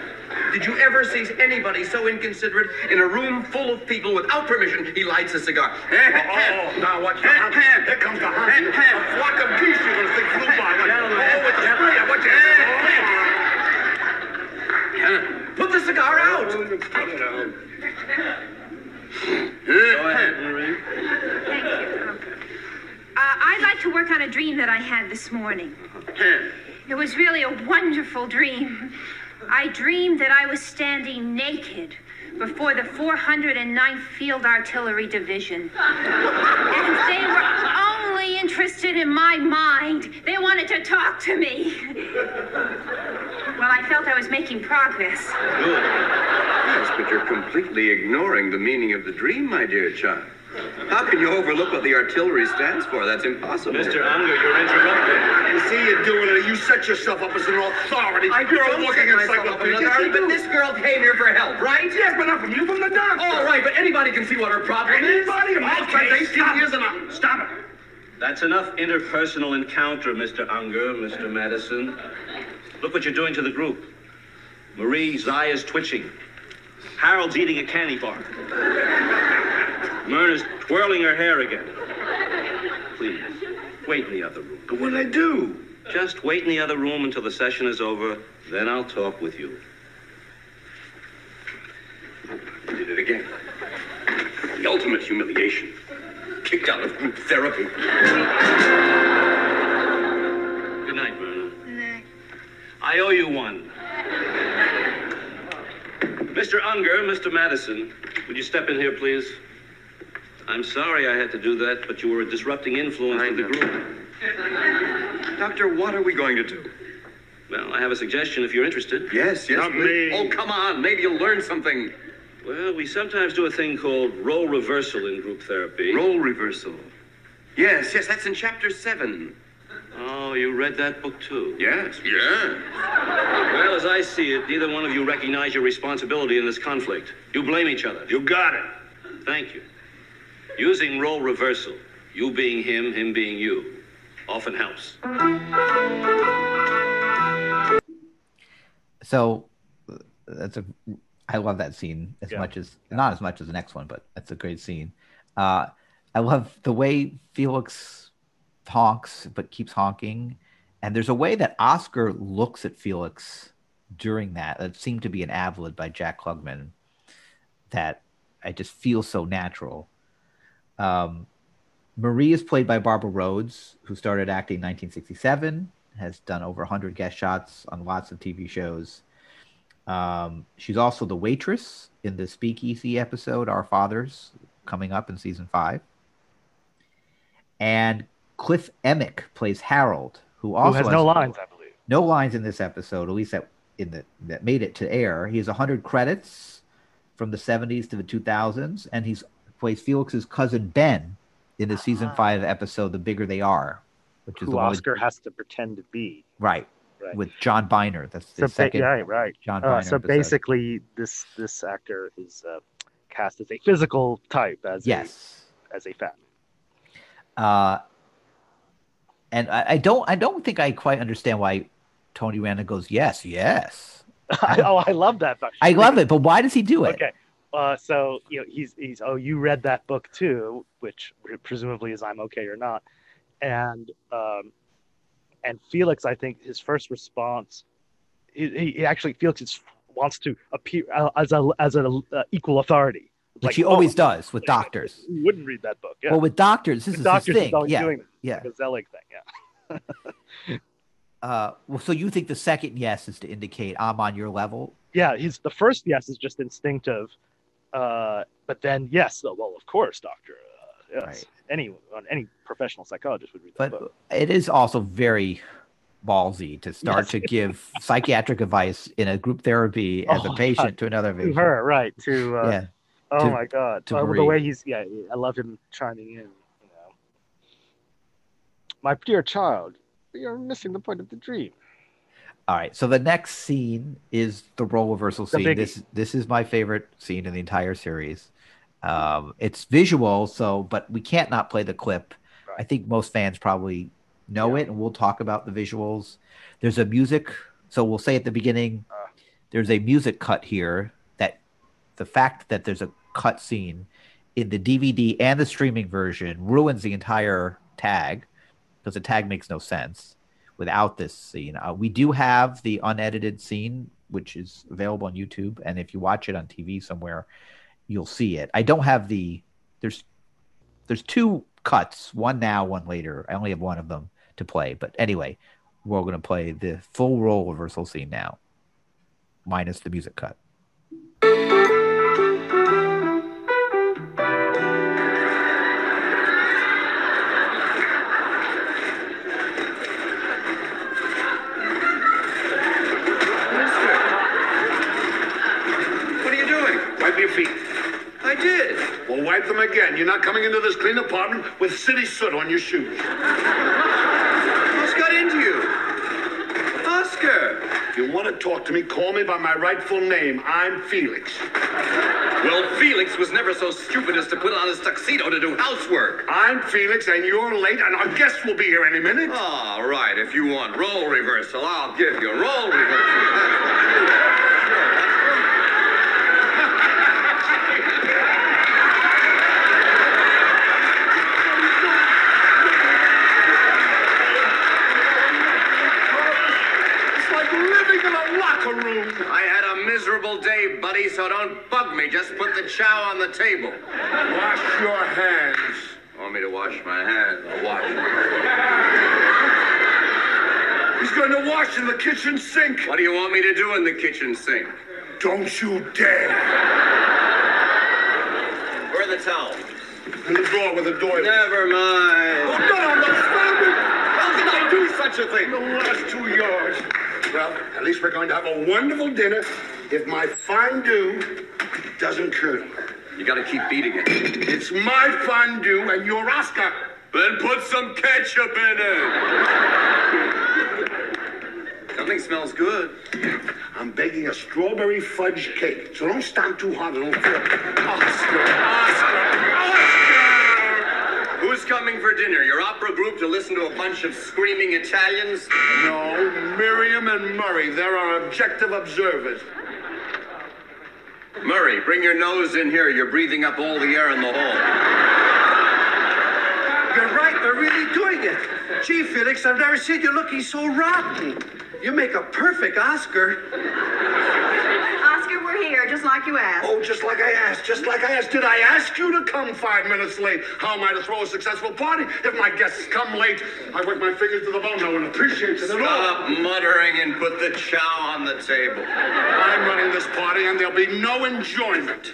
Did you ever see anybody so inconsiderate in a room full of people without permission? He lights a cigar. Eh, eh, oh, oh, now watch the hunt. Here comes the hunt. A flock of geese you're going to think flew by. Oh, with the sprayer. Watch it. Oh, Put the cigar out. Oh, Put it out. Go ahead, Marie. Thank you. Uh, I'd like to work on a dream that I had this morning. It was really a wonderful dream. I dreamed that I was standing naked before the 409th Field Artillery Division. And they were only interested in my mind. They wanted to talk to me. Well, I felt I was making progress. Yes, but you're completely ignoring the meaning of the dream, my dear child. How can you overlook what the artillery stands for? That's impossible. Mr. Unger, you're interrupting. You see you're doing it. You set yourself up as an authority. I You're don't walking set myself up as encyclopedia. Yes, but this girl came here for help, right? Yes, but not from you, from the doctor. All right, but anybody can see what her problem is. Anybody? My Okay, friend, 18 stop. years and up. Stop it. That's enough interpersonal encounter, Mr. Unger, Mr. Madison. Look what you're doing to the group. Marie Zaya's twitching. Harold's eating a candy bar. Myrna's twirling her hair again. Please, wait in the other room. But What did I do? Just wait in the other room until the session is over, then I'll talk with you. You did it again. The ultimate humiliation. Kicked out of group therapy. Good night, Myrna. Good night. I owe you one. Mr. Unger, Mr. Madison, would you step in here, please? I'm sorry I had to do that, but you were a disrupting influence in the group. Doctor, what are we going to do? Well, I have a suggestion if you're interested. Yes, yes. Not me. Oh, come on. Maybe you'll learn something. Well, we sometimes do a thing called role reversal in group therapy. Role reversal. Yes, yes, that's in chapter seven. Oh, you read that book too? Yes, yes. Well, as I see it, neither one of you recognize your responsibility in this conflict. You blame each other. You got it. Thank you. Using role reversal, you being him, him being you, often helps. So that's a I love that scene as Yeah. much as not as much as the next one, but that's a great scene. Uh, I love the way Felix honks but keeps honking, and there's a way that Oscar looks at Felix during that. That seemed to be an avalid by Jack Klugman that I just feel so natural. Um, Marie is played by Barbara Rhodes, who started acting in 1967. has done over 100 guest shots on lots of TV shows. Um, she's also the waitress in the Speakeasy episode, Our Fathers, coming up in season five. And Cliff Emmich plays Harold, who also Who has no lines, I believe. no lines in this episode, at least that in the that made it to air. He has 100 credits from the 70s to the 2000s, and he's plays Felix's cousin Ben in the season five episode "The Bigger They Are," which is Who the one with- Oscar has to pretend to be. right Right. with John Byner. That's the So ba- second right, right. John Uh, Byner. so episode. basically, this this actor is uh, cast as a physical type, as yes. a, as a fat. Uh, and I, I don't I don't think I quite understand why Tony Randall goes yes yes. oh, I love that. But I love it, but why does he do it? Okay. Uh, so you know he's he's oh you read that book too, which presumably is I'm okay or not, and um, and Felix I think his first response, he, he actually Felix is, wants to appear uh, as a as an uh, equal authority, Which Like, oh, always does with doctors. You wouldn't read that book, yeah. Well, with doctors, this With is doctors is thing. Yeah, yeah. the Zelig thing, yeah. Uh, well, so you think the second yes is to indicate I'm on your level? yeah, he's the first yes is just instinctive, uh, but then yes, oh, well, of course, doctor, uh, yes, Right. any any professional psychologist would read that But book. it is also very ballsy to start Yes. to give psychiatric advice in a group therapy as Oh a patient God. to another To patient. her, right? To uh, Yeah. Oh To- my god, to the way he's yeah, I love him chiming in. You know, my dear child, you're missing the point of the dream. All right. So the next scene is the role reversal The scene. biggie. This this is my favorite scene in the entire series. Um, it's visual, so but we can't not play the clip. I think most fans probably know it, and we'll talk about the visuals. There's a music, so we'll say at the beginning, Uh. there's a music cut here. That the fact that there's a cut scene in the DVD and the streaming version ruins the entire tag because the tag makes no sense without this scene. Uh, we do have the unedited scene, which is available on YouTube, and if you watch it on TV somewhere, you'll see it. I don't have the there's there's two cuts, one now, one later. I only have one of them to play, but anyway, we're going to play the full role reversal scene now, minus the music cut. Wipe them again. You're not coming into this clean apartment with city soot on your shoes. What's got into you? Oscar. If you want to talk to me, call me by my rightful name. I'm Felix. Well, Felix was never so stupid as to put on his tuxedo to do housework. I'm Felix, and you're late, and our guest will be here any minute. All right, if you want role reversal, I'll give you role reversal. It's like living in a locker room. I had a miserable day, buddy, so don't bug me. Just put the chow on the table. Wash your hands. Want me to wash my hands? I'll wash. He's going to wash in the kitchen sink. What do you want me to do in the kitchen sink? Don't you dare. Where are the towels? In the drawer with the door. Never mind. Oh, no, no, it. How can I do such a thing? in The last two yards. Well, at least we're going to have a wonderful dinner if my fondue doesn't curdle. You gotta keep beating it. It's my fondue and your Oscar. Then put some ketchup in it. Something smells good. I'm baking a strawberry fudge cake, so don't stomp too hard. It'll fall. Oscar, Oscar, Oscar! Who's coming for dinner? Your opera group to listen to a bunch of screaming Italians? No, Miriam and Murray. They're our objective observers. Murray, bring your nose in here. You're breathing up all the air in the hall. You're right, they're really doing it. Gee, Felix, I've never seen you looking so rotten. You make a perfect Oscar. Oscar, we're here. just like you asked. Oh, just like I asked, just like I asked. Did I ask you to come five minutes late? How am I to throw a successful party if my guests come late? I work my fingers to the bone. No one appreciates it at all. Stop muttering and put the chow on the table. I'm running this party and there'll be no enjoyment.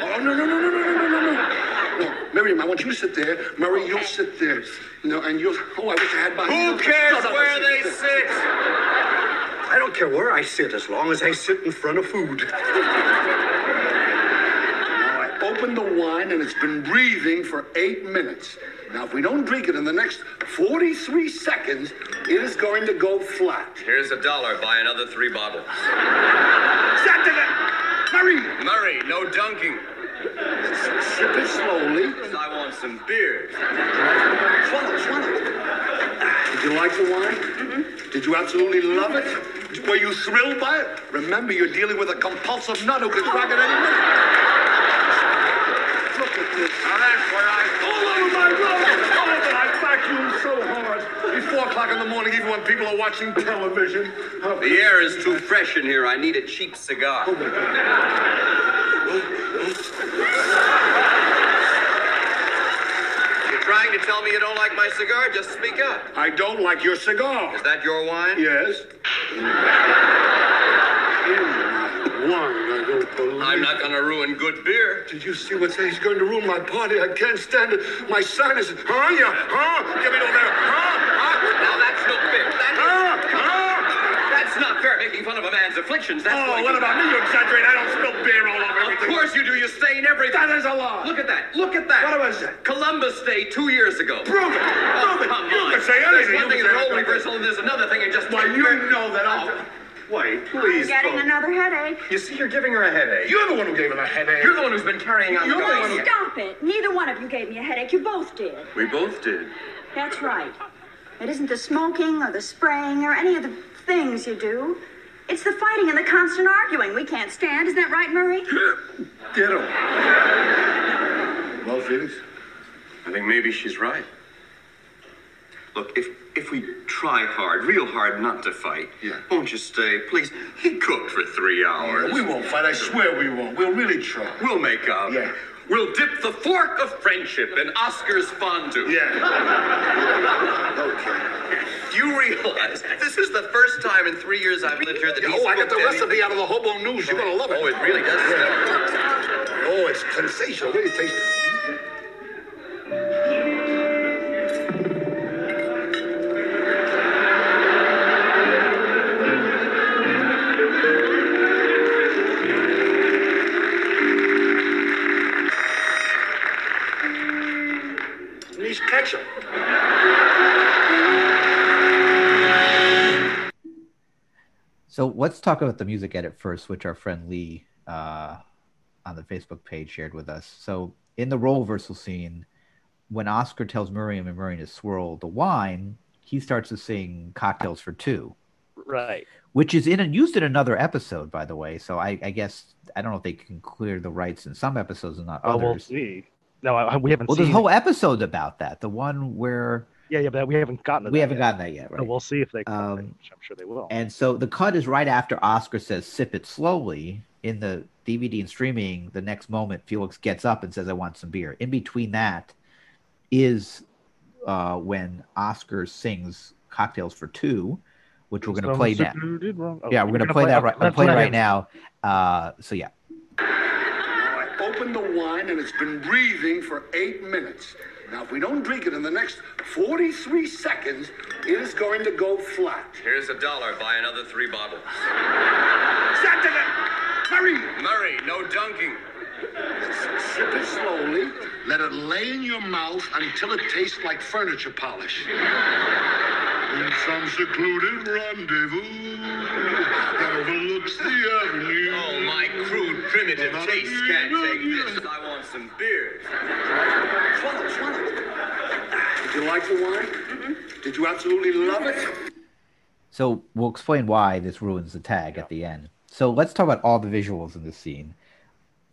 Oh, no, no, no, no, no, no, no, no, no. No, Miriam, I want you to sit there. Murray, you'll sit there. No, and you'll. Oh, I wish I had my. Who cares No, no, no, where they there. sit? I don't care where I sit as long as I sit in front of food. Now, I opened the wine and it's been breathing for eight minutes. Now, if we don't drink it in the next 43 seconds, it is going to go flat. Here's a dollar. Buy another three bottles. It! Murray! Murray, no dunking. Sip it slowly. I want some beer. Swallow, swallow. Did you like the wine? Mm-hmm. Did you absolutely love it? Were you thrilled by it? Remember, you're dealing with a compulsive nut who can crack at any minute. Look at this. Now that's where I All over my road. Oh, but I vacuumed so hard. It's four o'clock in the morning, even when people are watching television. Oh, The air is too fresh in here. I need a cheap cigar. Oh, you're trying to tell me you don't like my cigar? Just speak up. I don't like your cigar. Is that your wine? Yes. Wine, I don't believe. I'm not going to ruin good beer. Did you see what he's going to ruin my party? I can't stand it. My sinuses. Huh? Yeah. Huh? Give me over there. Huh? Now that's no fair. That Huh? Huh? that's not fair. Making fun of a man's afflictions. That's Oh, going what to- about me? You exaggerate. I don't spill beer all over Of everything. course you do. You stain everything. That is a lie. Look at that. Look at that. What was that? Columbus Day two years ago. Prove it. Oh, Prove it. come You on. can say There's anything. one You thing in can a say role anything. reversal, and there's another thing in just. Why, you know that I'm. Oh. Wait, I'm please. getting folks. another headache. You see, you're giving her a headache. You're the one who gave her the headache. You're the one who's been carrying on. You're the the one gossip. Stop it. Neither one of you gave me a headache. You both did. We both did. That's right. It isn't the smoking or the spraying or any of the things you do. It's the fighting and the constant arguing we can't stand. Isn't that right, Murray? Ditto. Well, Felix? I think maybe she's right. Look, if if we try hard, real hard, not to fight, Yeah. won't you stay, please? He cooked for three hours. We won't fight. I swear we won't. We'll really try. We'll make up. Yeah. We'll dip the fork of friendship in Oscar's fondue. Yeah. okay. You realize this is the first time in three years I've lived here that he's Oh, I got the recipe out of the Hobo News. You're gonna love it. Oh, it really does. smell. Oh, it's sensational. Really tasty. Let's talk about the music edit first, which our friend Lee uh, on the Facebook page shared with us. So in the role reversal scene, when Oscar tells Miriam and Miriam to swirl the wine, he starts to sing "Cocktails for Two, Right. which is in and used in another episode, by the way. So I, I guess I don't know if they can clear the rights in some episodes and not others. Oh, we'll see. No, I, we haven't Well, seen. there's whole episodes about that. The one where yeah, yeah, but we haven't gotten. To we that haven't yet. gotten that yet, So right? we'll see if they. Come, Um, which I'm sure they will. And so the cut is right after Oscar says "sip it slowly." In the DVD and streaming, the next moment Felix gets up and says, "I want some beer." In between that is uh, when Oscar sings "Cocktails for Two, which we're going to Some play now. oh, Yeah, we're going to play that right. I'm playing gonna right now. Uh, so yeah, Now, I opened the wine and it's been breathing for eight minutes. Now, if we don't drink it in the next 43 seconds, it is going to go flat. Here's a dollar. Buy another three bottles. It! Hurry! Murray, no dunking. Sip it slowly. Let it lay in your mouth until it tastes like furniture polish. In some secluded rendezvous that overlooks the avenue. Oh, my crude, primitive taste can't take this. I want some beer. Swallow, swallow. Did you like the wine? Did you absolutely love it? so we'll explain why this ruins the tag at the end. So let's talk about all the visuals in this scene.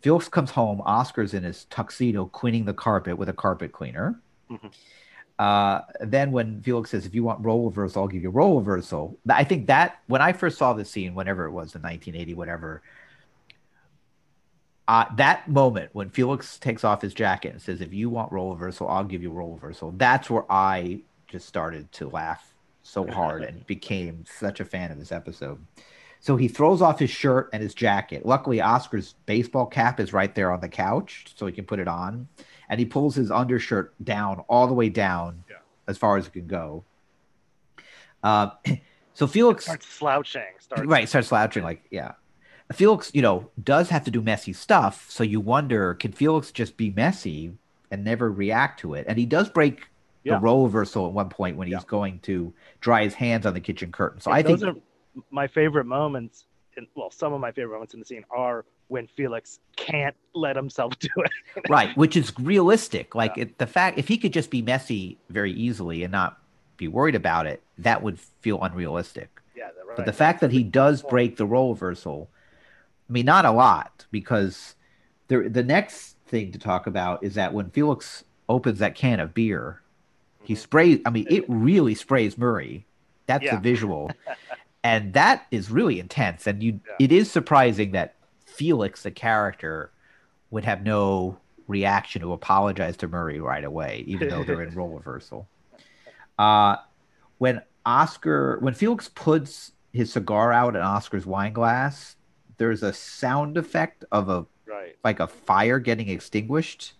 Felix comes home. Oscar's in his tuxedo cleaning the carpet with a carpet cleaner. Uh, then when Felix says, "If you want role reversal, I'll give you role reversal," I think that when I first saw this scene, whenever it was in 1980, whatever, uh, that moment when Felix takes off his jacket and says, "If you want role reversal, I'll give you role reversal." That's where I just started to laugh so hard and became such a fan of this episode. So he throws off his shirt and his jacket. Luckily, Oscar's baseball cap is right there on the couch, so he can put it on. And he pulls his undershirt down all the way down Yeah. as far as it can go. Uh, so Felix Starts slouching. Starts right starts slouching like yeah felix you know does have to do messy stuff so you wonder can felix just be messy and never react to it and he does break Yeah. the role reversal at one point when he's Yeah. going to dry his hands on the kitchen curtain so And i think those are my favorite moments. In, well, some of my favorite moments in the scene are when Felix can't let himself do it. right which is realistic like it, the fact if he could just be messy very easily and not be worried about it that would feel unrealistic yeah, right. But the fact that he does break the role reversal, I mean, not a lot, because the the next thing to talk about is that when Felix opens that can of beer, he sprays. I mean, it really sprays Murray. That's Yeah. the visual, and that is really intense. And you, Yeah. it is surprising that Felix, the character, would have no reaction to apologize to Murray right away, even though they're in role reversal. Uh, when Oscar, when Felix puts his cigar out in Oscar's wine glass, there's a sound effect of a right. like a fire getting extinguished.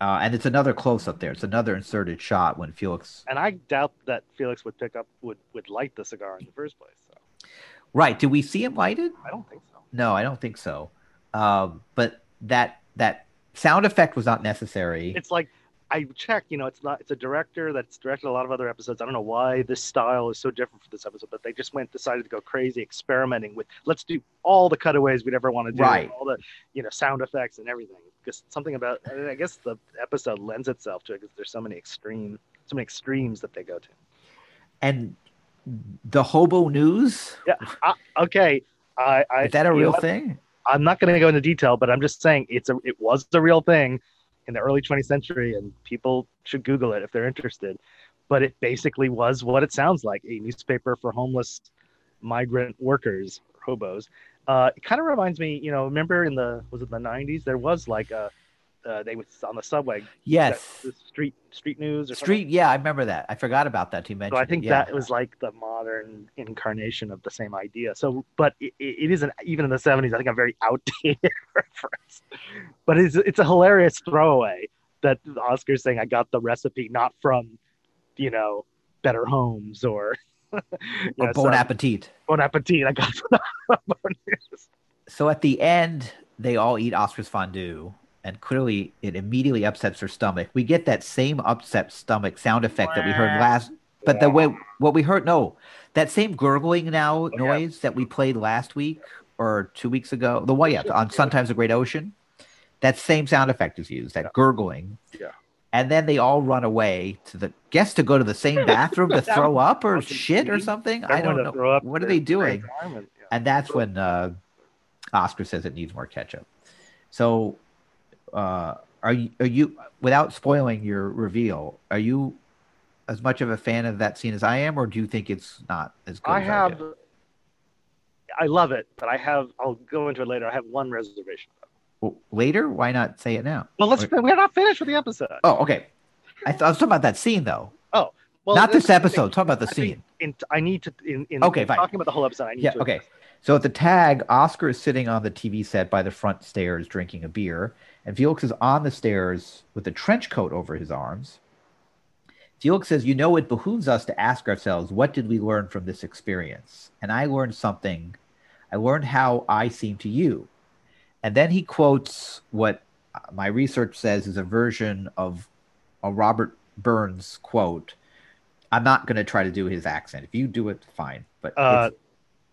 Uh, and it's another close up there. It's another inserted shot when Felix. And I doubt that Felix would pick up would would light the cigar in the first place. So Right? Do we see him lighted? I don't think so. No, I don't think so. Um, but that that sound effect was not necessary. It's like I checked. You know, it's not. It's a director that's directed a lot of other episodes. I don't know why this style is so different for this episode, but they just went decided to go crazy experimenting with. Let's do all the cutaways we'd ever want to do. Right. All the you know sound effects and everything. Because something about I guess the episode lends itself to it because there's so many extreme, so many extremes that they go to. and the hobo news Yeah. I, okay. I, I is that a know real thing? I'm not going to go into detail, but I'm just saying it's a it was a real thing in the early 20th century, and people should Google it if they're interested. But it basically was what it sounds like a newspaper for homeless migrant workers, hobos. Uh, it kind of reminds me, you know, remember in the was it the 90s? There was like a uh, they was on the subway. Yes. the street street news or Street. Yeah, I remember that. I forgot about that. You mentioned. so I think. Yeah. that was like the modern incarnation of the same idea. So, but it, it isn't even in the '70s. I think a very outdated reference, but it's it's a hilarious throwaway that Oscar's saying I got the recipe not from, you know, Better Homes or, or know, Bon some- Appetit. Bon Appetit. I got from Bon News. So at the end, they all eat Oscar's fondue, and clearly it immediately upsets her stomach. We get that same upset stomach sound effect that we heard last, but the way what we heard, no, that same gurgling now noise that we played last week or two weeks ago, the one yeah, on Sometimes the Great Ocean, that same sound effect is used, that gurgling. Yeah. And then they all run away to the guess to go to the same bathroom to throw up or Fucking shit or idiot. something. I don't know. What are they doing? and- and that's when uh, Oscar says it needs more ketchup. So, uh, are you are you without spoiling your reveal? Are you as much of a fan of that scene as I am, or do you think it's not as good? I as have. did? I love it, but I have. I'll go into it later. I have one reservation. Well, later. Why not say it now? Well, let's. Okay. We're not finished with the episode. Oh, okay. I, th- I was talking about that scene though, Oh, well, not this thing. episode. Talk about the I scene. in, I need to in, in Okay, in fine. talking about the whole episode. I need Yeah. to Okay. So at the tag, Oscar is sitting on the TV set by the front stairs drinking a beer, and Felix is on the stairs with a trench coat over his arms. Felix says, You know, it behooves us to ask ourselves, what did we learn from this experience? And I learned something. I learned how I seem to you. And then he quotes what my research says is a version of a Robert Burns quote. I'm not going to try to do his accent. If you do it, fine. But Uh, it's,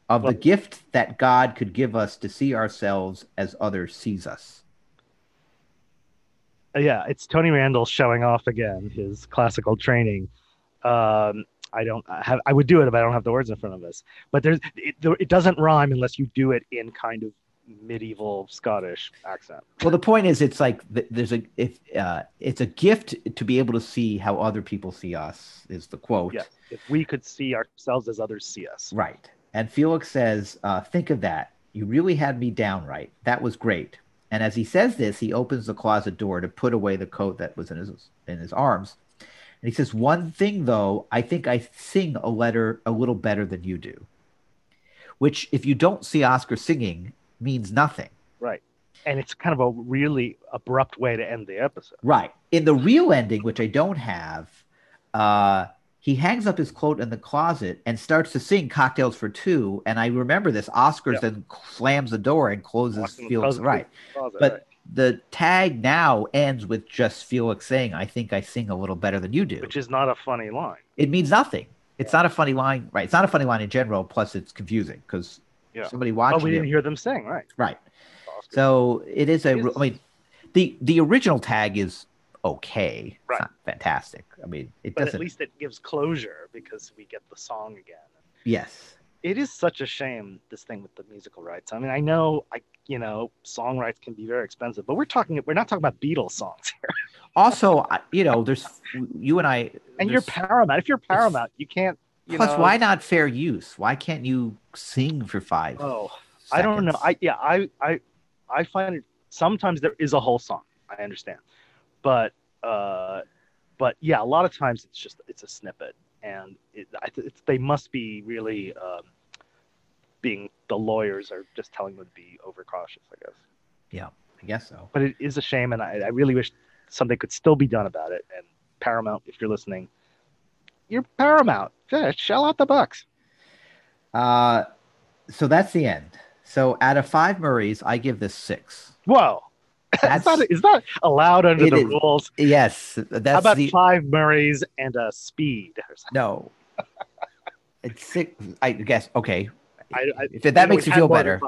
of well- the gift that God could give us to see ourselves as others sees us. Uh, yeah, it's Tony Randall showing off again his classical training. Um, I don't have. I would do it if I don't have the words in front of us. But there's it, it doesn't rhyme unless you do it in kind of medieval Scottish accent. Well, the point is, it's like there's a if uh, it's a gift to be able to see how other people see us. Is the quote Yes, if we could see ourselves as others see us. right? And Felix says, uh, "Think of that. You really had me downright. That was great." And as he says this, he opens the closet door to put away the coat that was in his in his arms. And he says, "One thing though, I think I sing a letter a little better than you do." Which if you don't see Oscar singing means nothing. Right. And it's kind of a really abrupt way to end the episode. Right. In the real ending, which I don't have, uh, he hangs up his coat in the closet and starts to sing "Cocktails for Two. And I remember this. Oscars Yeah. then slams the door and closes Walks the Felix. Right. closet, But right. the tag now ends with just Felix saying, "I think I sing a little better than you do." which is not a funny line. it means nothing. It's not a funny line, right? It's not a funny line in general. Plus, it's confusing because Yeah. somebody oh, watching. Oh, we didn't it, hear them sing, right? right? So it is a. It is- I mean, the the original tag is okay. Right. It's not fantastic. I mean, it but doesn't. at least it gives closure because we get the song again. yes. It is such a shame this thing with the musical rights. I mean, I know, I you know, song rights can be very expensive, but we're talking, we're not talking about Beatles songs here. Also, you know, there's you and I. And you're Paramount. If you're Paramount, you can't. You Plus, know, why not fair use? Why can't you sing for five? Oh, I don't know. I yeah, I I I find it sometimes there is a whole song. I understand, but uh, but yeah, a lot of times it's just it's a snippet, and it, I, it's, they must be really um, being the lawyers are just telling them to be overcautious, I guess. yeah, I guess so. But it is a shame, and I, I really wish something could still be done about it. And Paramount, if you're listening, you're Paramount. Yeah, shell out the bucks. Uh, so that's the end. So out of five Murrays, I give this six. Whoa. That's It's not, it's not allowed under the is. rules. yes. That's How about the five Murrays and a speed? or something? no. It's six. I guess okay. I, I, If that makes you feel better.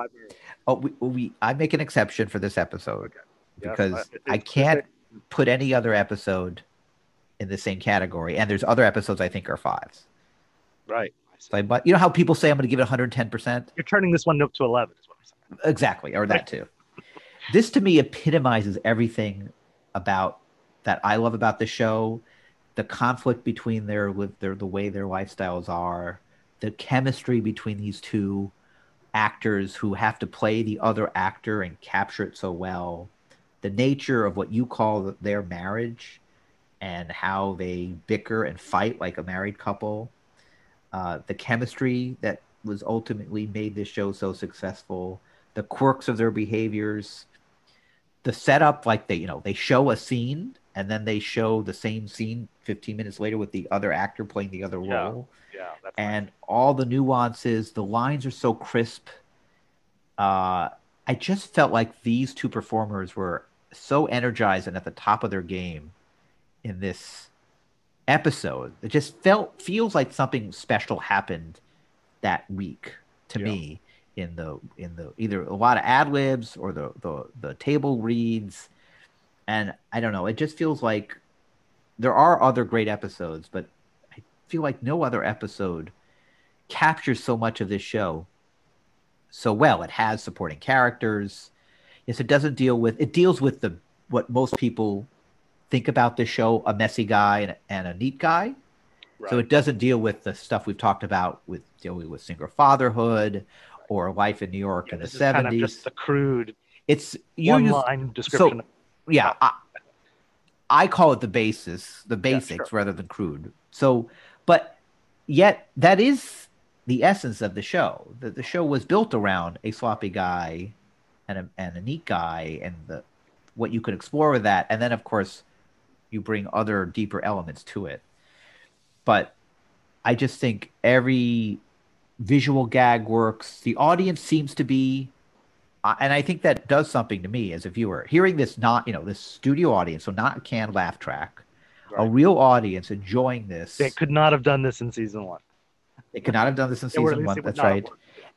Oh, we, we I make an exception for this episode Yes, because I- it's- I can't put any other episode in the same category, and there's other episodes I think are fives. Right. So, I, but you know how people say I'm going to give it 110 percent. You're turning this one up to 11, is what I'm saying. Exactly, or that too. This to me epitomizes everything about that I love about the show, the conflict between their with their the way their lifestyles are, the chemistry between these two actors who have to play the other actor and capture it so well, the nature of what you call their marriage and how they bicker and fight like a married couple, uh, the chemistry that was ultimately made this show so successful, the quirks of their behaviors, the setup, like they, you know, they show a scene and then they show the same scene 15 minutes later with the other actor playing the other Yeah. role. Yeah, and all the nuances the lines are so crisp. Uh i just felt like these two performers were so energized and at the top of their game in this episode. It just felt feels like something special happened that week to Yeah. me in the in the either a lot of ad libs or the the the table reads. And i don't know it just feels like there are other great episodes but i feel like no other episode captures so much of this show so well. It has supporting characters. Yes it doesn't deal with it deals with the what most people think about this show a messy guy and, and a neat guy. Right. so it doesn't deal with the stuff we've talked about with dealing with single fatherhood or life in new york Yeah, in the is kind of 70s just the crude it's you one use- line description. yeah I, I call it the basis the Yeah, basics rather than crude. So but yet that is the essence of the show that the show was built around a sloppy guy and a, and a neat guy and the what you could explore with that. And then of course you bring other deeper elements to it but i just think every visual gag works the audience seems to be uh, and I think that does something to me as a viewer. Hearing this, not you know, this studio audience, so not a canned laugh track, a real audience enjoying this. They could not have done this in season one. They could not have done this in season one. That's right.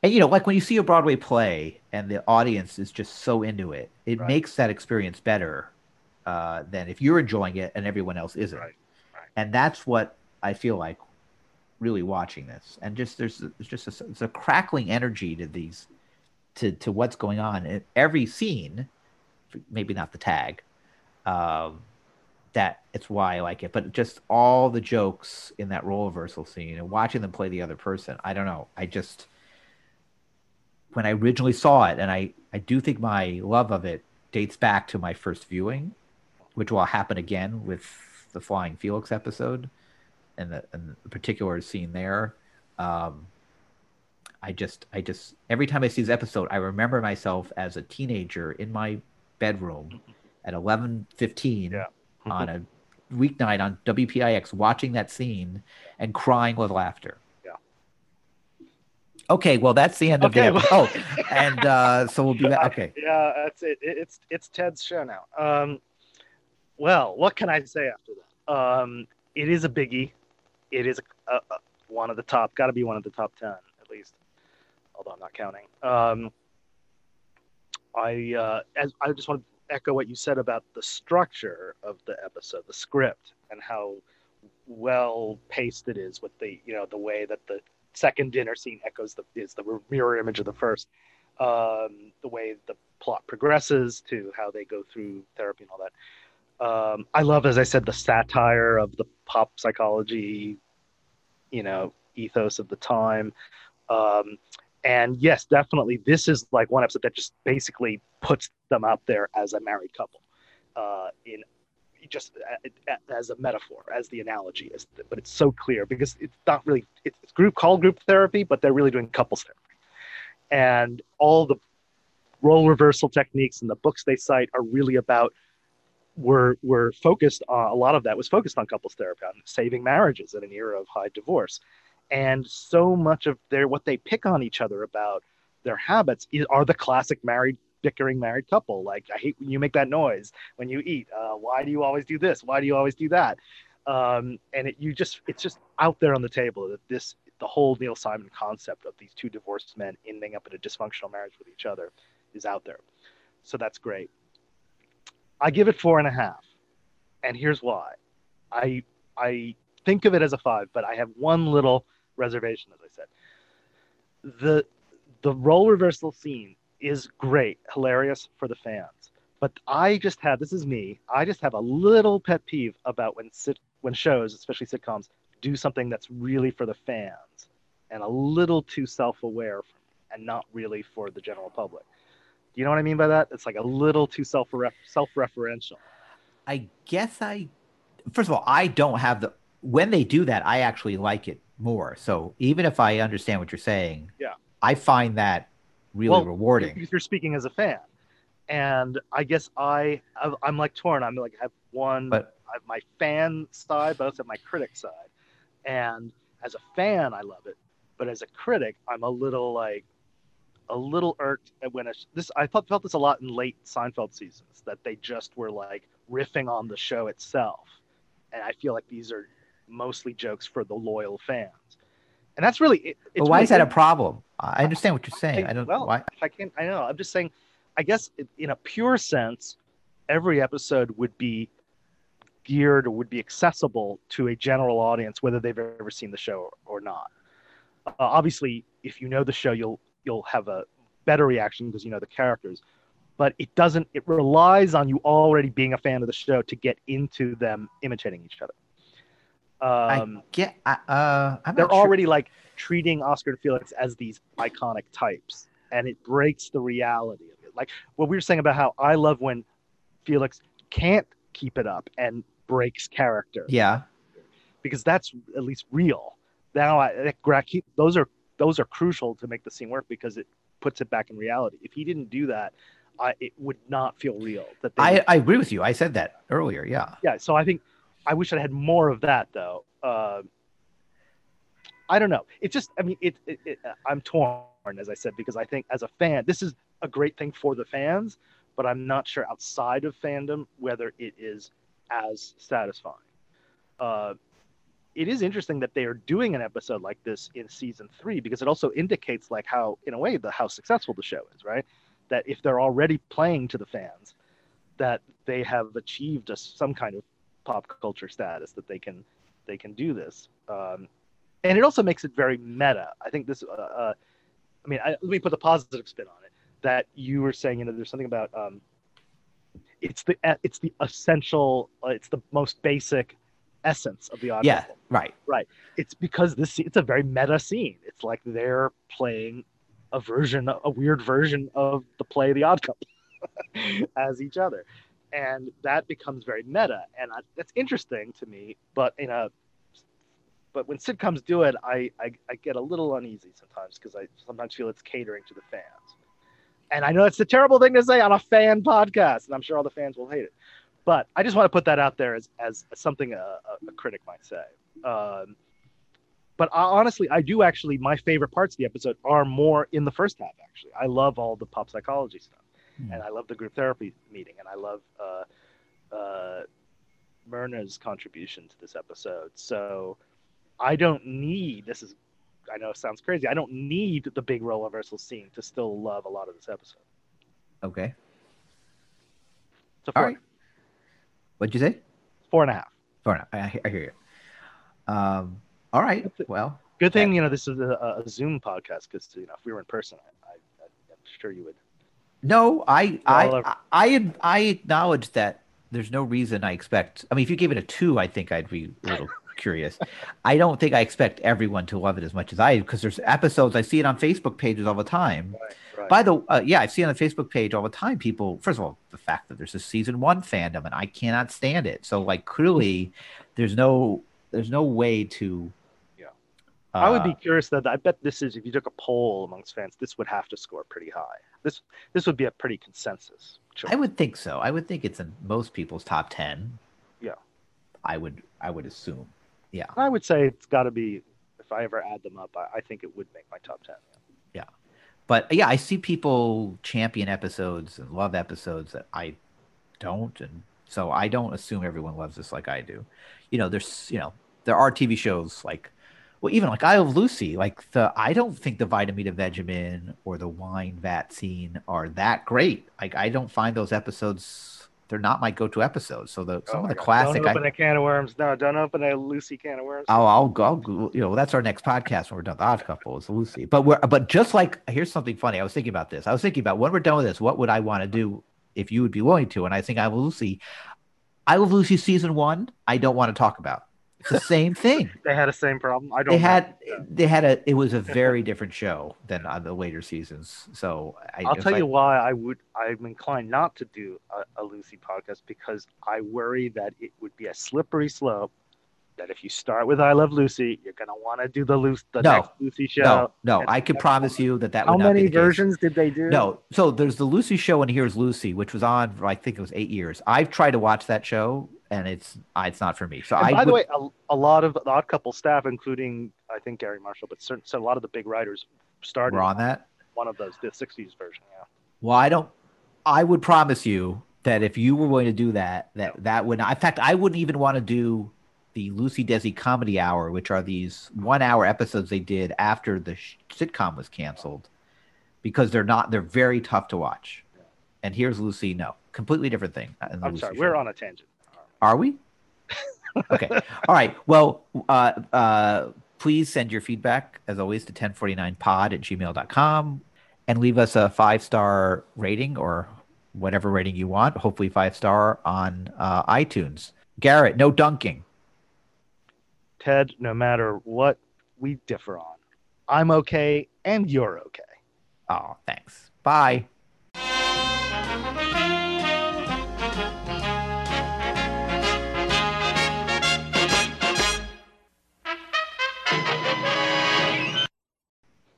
And you know, like when you see a Broadway play and the audience is just so into it, it Right. makes that experience better uh, than if you're enjoying it and everyone else isn't. Right, right. And that's what I feel like really watching this. And just there's, there's just a, it's a crackling energy to these, to to what's going on in every scene. Maybe not the tag. Um, that it's why I like it, but just all the jokes in that role reversal scene and watching them play the other person. I don't know. I just when I originally saw it, and I I do think my love of it dates back to my first viewing, which will happen again with the Flying Felix episode, and the, and the particular scene there. Um, I just, I just, every time I see this episode, I remember myself as a teenager in my bedroom at eleven fifteen Yeah. on a weeknight on WPIX, watching that scene and crying with laughter. Yeah. Okay, well, that's the end of Okay, the well- Oh, and uh, so we'll be back. Okay. Yeah, that's it. It- It's it's Ted's show now. Um, well, what can I say after that? Um, it is a biggie. It is a, a, a- one of the top. Got to be one of the top ten at least. Although I'm not counting. Um, I uh, as I just want to echo what you said about the structure of the episode, the script, and how well paced it is with the you know the way that the second dinner scene echoes the is the mirror image of the first um, the way the plot progresses to how they go through therapy and all that. Um, I love, as I said, the satire of the pop psychology, you know, ethos of the time. Um, and yes, definitely, this is like one episode that just basically puts them out there as a married couple, uh, in just a- a- as a metaphor, as the analogy is. But it's so clear because it's not really it's group called group therapy, but they're really doing couples therapy and all the role reversal techniques and the books they cite are really about were were focused on a lot of that was focused on couples therapy on saving marriages in an era of high divorce. And so much of their what they pick on each other about their habits is, are the classic married bickering married couple. Like i hate when you make that noise when you eat. Uh, why do you always do this? Why do you always do that? Um, and it, you just it's just out there on the table that this the whole Neil Simon concept of these two divorced men ending up in a dysfunctional marriage with each other is out there. So that's great. I give it four and a half. And here's why. I I think of it as a five, but I have one little reservation, as I said. The the role reversal scene is great, hilarious for the fans. But I just have this is me. I just have a little pet peeve about when sit when shows, especially sitcoms, do something that's really for the fans and a little too self-aware and not really for the general public. You know what I mean by that? It's like a little too self self-referential. I guess I, first of all, I don't have the, when they do that, I actually like it more. So even if I understand what you're saying, Yeah. I find that really Well, rewarding. If you're speaking as a fan, and I guess I I'm- like torn. I'm like I have one But- I have my fan side, but also my critic side. And as a fan, I love it, but as a critic, I'm a little like a little irked at when this. I felt felt this a lot in late Seinfeld seasons that they just were like riffing on the show itself, and I feel like these are mostly jokes for the loyal fans. And that's really it, But why really is that a problem? I understand what you're saying. I don't, well, why, I can't. I know. I'm just saying. I guess in a pure sense, every episode would be geared or would be accessible to a general audience, whether they've ever seen the show or not. Uh, obviously, if you know the show, you'll you'll have a better reaction because you know the characters. But it doesn't. It relies on you already being a fan of the show to get into them imitating each other. Um, I get, uh, they're sure- already like treating Oscar and Felix as these iconic types, and it breaks the reality of it. Like what we were saying about how I love when Felix can't keep it up and breaks character yeah. because that's at least real. Now, I, keep, those are those are crucial to make the scene work because it puts it back in reality. If he didn't do that, I, it would not feel real. That they I, would- I agree with you. I said that earlier. Yeah. yeah so i think i wish i had more of that though uh, i don't know it just i mean it, it, it i'm torn as i said because i think as a fan this is a great thing for the fans but i'm not sure outside of fandom whether it is as satisfying uh, it is interesting that they are doing an episode like this in season three because it also indicates like how in a way the how successful the show is right? That if they're already playing to the fans that they have achieved a, some kind of pop culture status that they can they can do this. Um, and it also makes it very meta. I think this uh, uh, i mean I, let me put the positive spin on it that you were saying you know there's something about um, it's the it's the essential uh, it's the most basic essence of the audio Yeah. Right. right it's because this it's a very meta scene it's like they're playing a version a weird version of the play the odd couple as each other, and that becomes very meta, and I, that's interesting to me. But in a but when sitcoms do it, I, I, I get a little uneasy sometimes because I sometimes feel it's catering to the fans. And I know it's a terrible thing to say on a fan podcast, and I'm sure all the fans will hate it. But I just want to put that out there as, as, something a, a, a, critic might say. Um, but I, honestly, I do actually, my favorite parts of the episode are more in the first half, actually. I love all the pop psychology stuff, mm. and I love the group therapy meeting, and I love uh, uh, Myrna's contribution to this episode. So I don't need, this is I know it sounds crazy. I don't need the big role reversal scene to still love a lot of this episode. Okay. So. All right. What'd you say? Four and a half. Four and a half. I, I hear you. Um. All right. Well. Good thing you know this is a, a Zoom podcast because you know if we were in person, I, I, am sure you would. No, I I, I I acknowledge that there's no reason I expect. I mean, if you gave it a two, I think I'd be a little curious. I don't think I expect everyone to love it as much as I because there's episodes I see it on Facebook pages all the time. Right, right. By the uh, yeah, I see it on the Facebook page all the time. People, first of all, the fact that there's a season one fandom and I cannot stand it. So like clearly, there's no there's no way to. Yeah, uh, I would be curious that I bet this is if you took a poll amongst fans, this would have to score pretty high. This this would be a pretty consensus. I would think so. I would think it's in most people's top ten. Yeah. I would I would assume. Yeah. I would say it's got to be, if I ever add them up, I, I, think it would make my top 10. Yeah. But yeah, I see people champion episodes and love episodes that I don't. And so I don't assume everyone loves this like I do. You know, there's, you know, there are TV shows like, well, even like I Love Lucy, like the I don't think the Vitameatavegamin or the wine vat scene are that great. Like I don't find those episodes they're not my go-to episodes. So the some oh of the God. classic. Don't open I, a can of worms. No, don't open a Lucy can of worms. Oh, I'll go. You know, that's our next podcast when we're done. The Odd Couple is Lucy. But we're but just like here's something funny. I was thinking about this. I was thinking about when we're done with this, what would I want to do if you would be willing to? And I think I will Lucy. I Love Lucy season one. I don't want to talk about. It's the same thing. they had the same problem. I don't. They had. They had a. It was a very different show than on the later seasons. So I, will tell like, you why I would. I'm inclined not to do a, a Lucy podcast because I worry that it would be a slippery slope. That if you start with I Love Lucy, you're gonna want to do the Lucy, the no, next Lucy show. No, no, I can promise you that that. How many versions did they do? No, so there's the Lucy show and here's Lucy, which was on for I think it was eight years. I've tried to watch that show and it's uh, it's not for me. So and I. By would, the way, a, a, lot of the Odd Couple staff, including I think Garry Marshall, but certain, so a lot of the big writers started. We're on that. One of those, the '60s version, yeah. Well, I don't. I would promise you that if you were going to do that, that that would. Not, in fact, I wouldn't even want to do the Lucy Desi Comedy Hour, which are these one-hour episodes they did after the sh- sitcom was canceled, because they're not. They're very tough to watch. And here's Lucy. No, completely different thing. Uh, I'm Lucy sorry, show. we're on a tangent. Are we? okay. All right. Well, uh, uh, please send your feedback, as always, to 1049pod at gmail.com and leave us a five star rating or whatever rating you want, hopefully five star on uh, iTunes. Garrett, no dunking. Ted, no matter what we differ on, I'm okay and you're okay. Oh, thanks. Bye.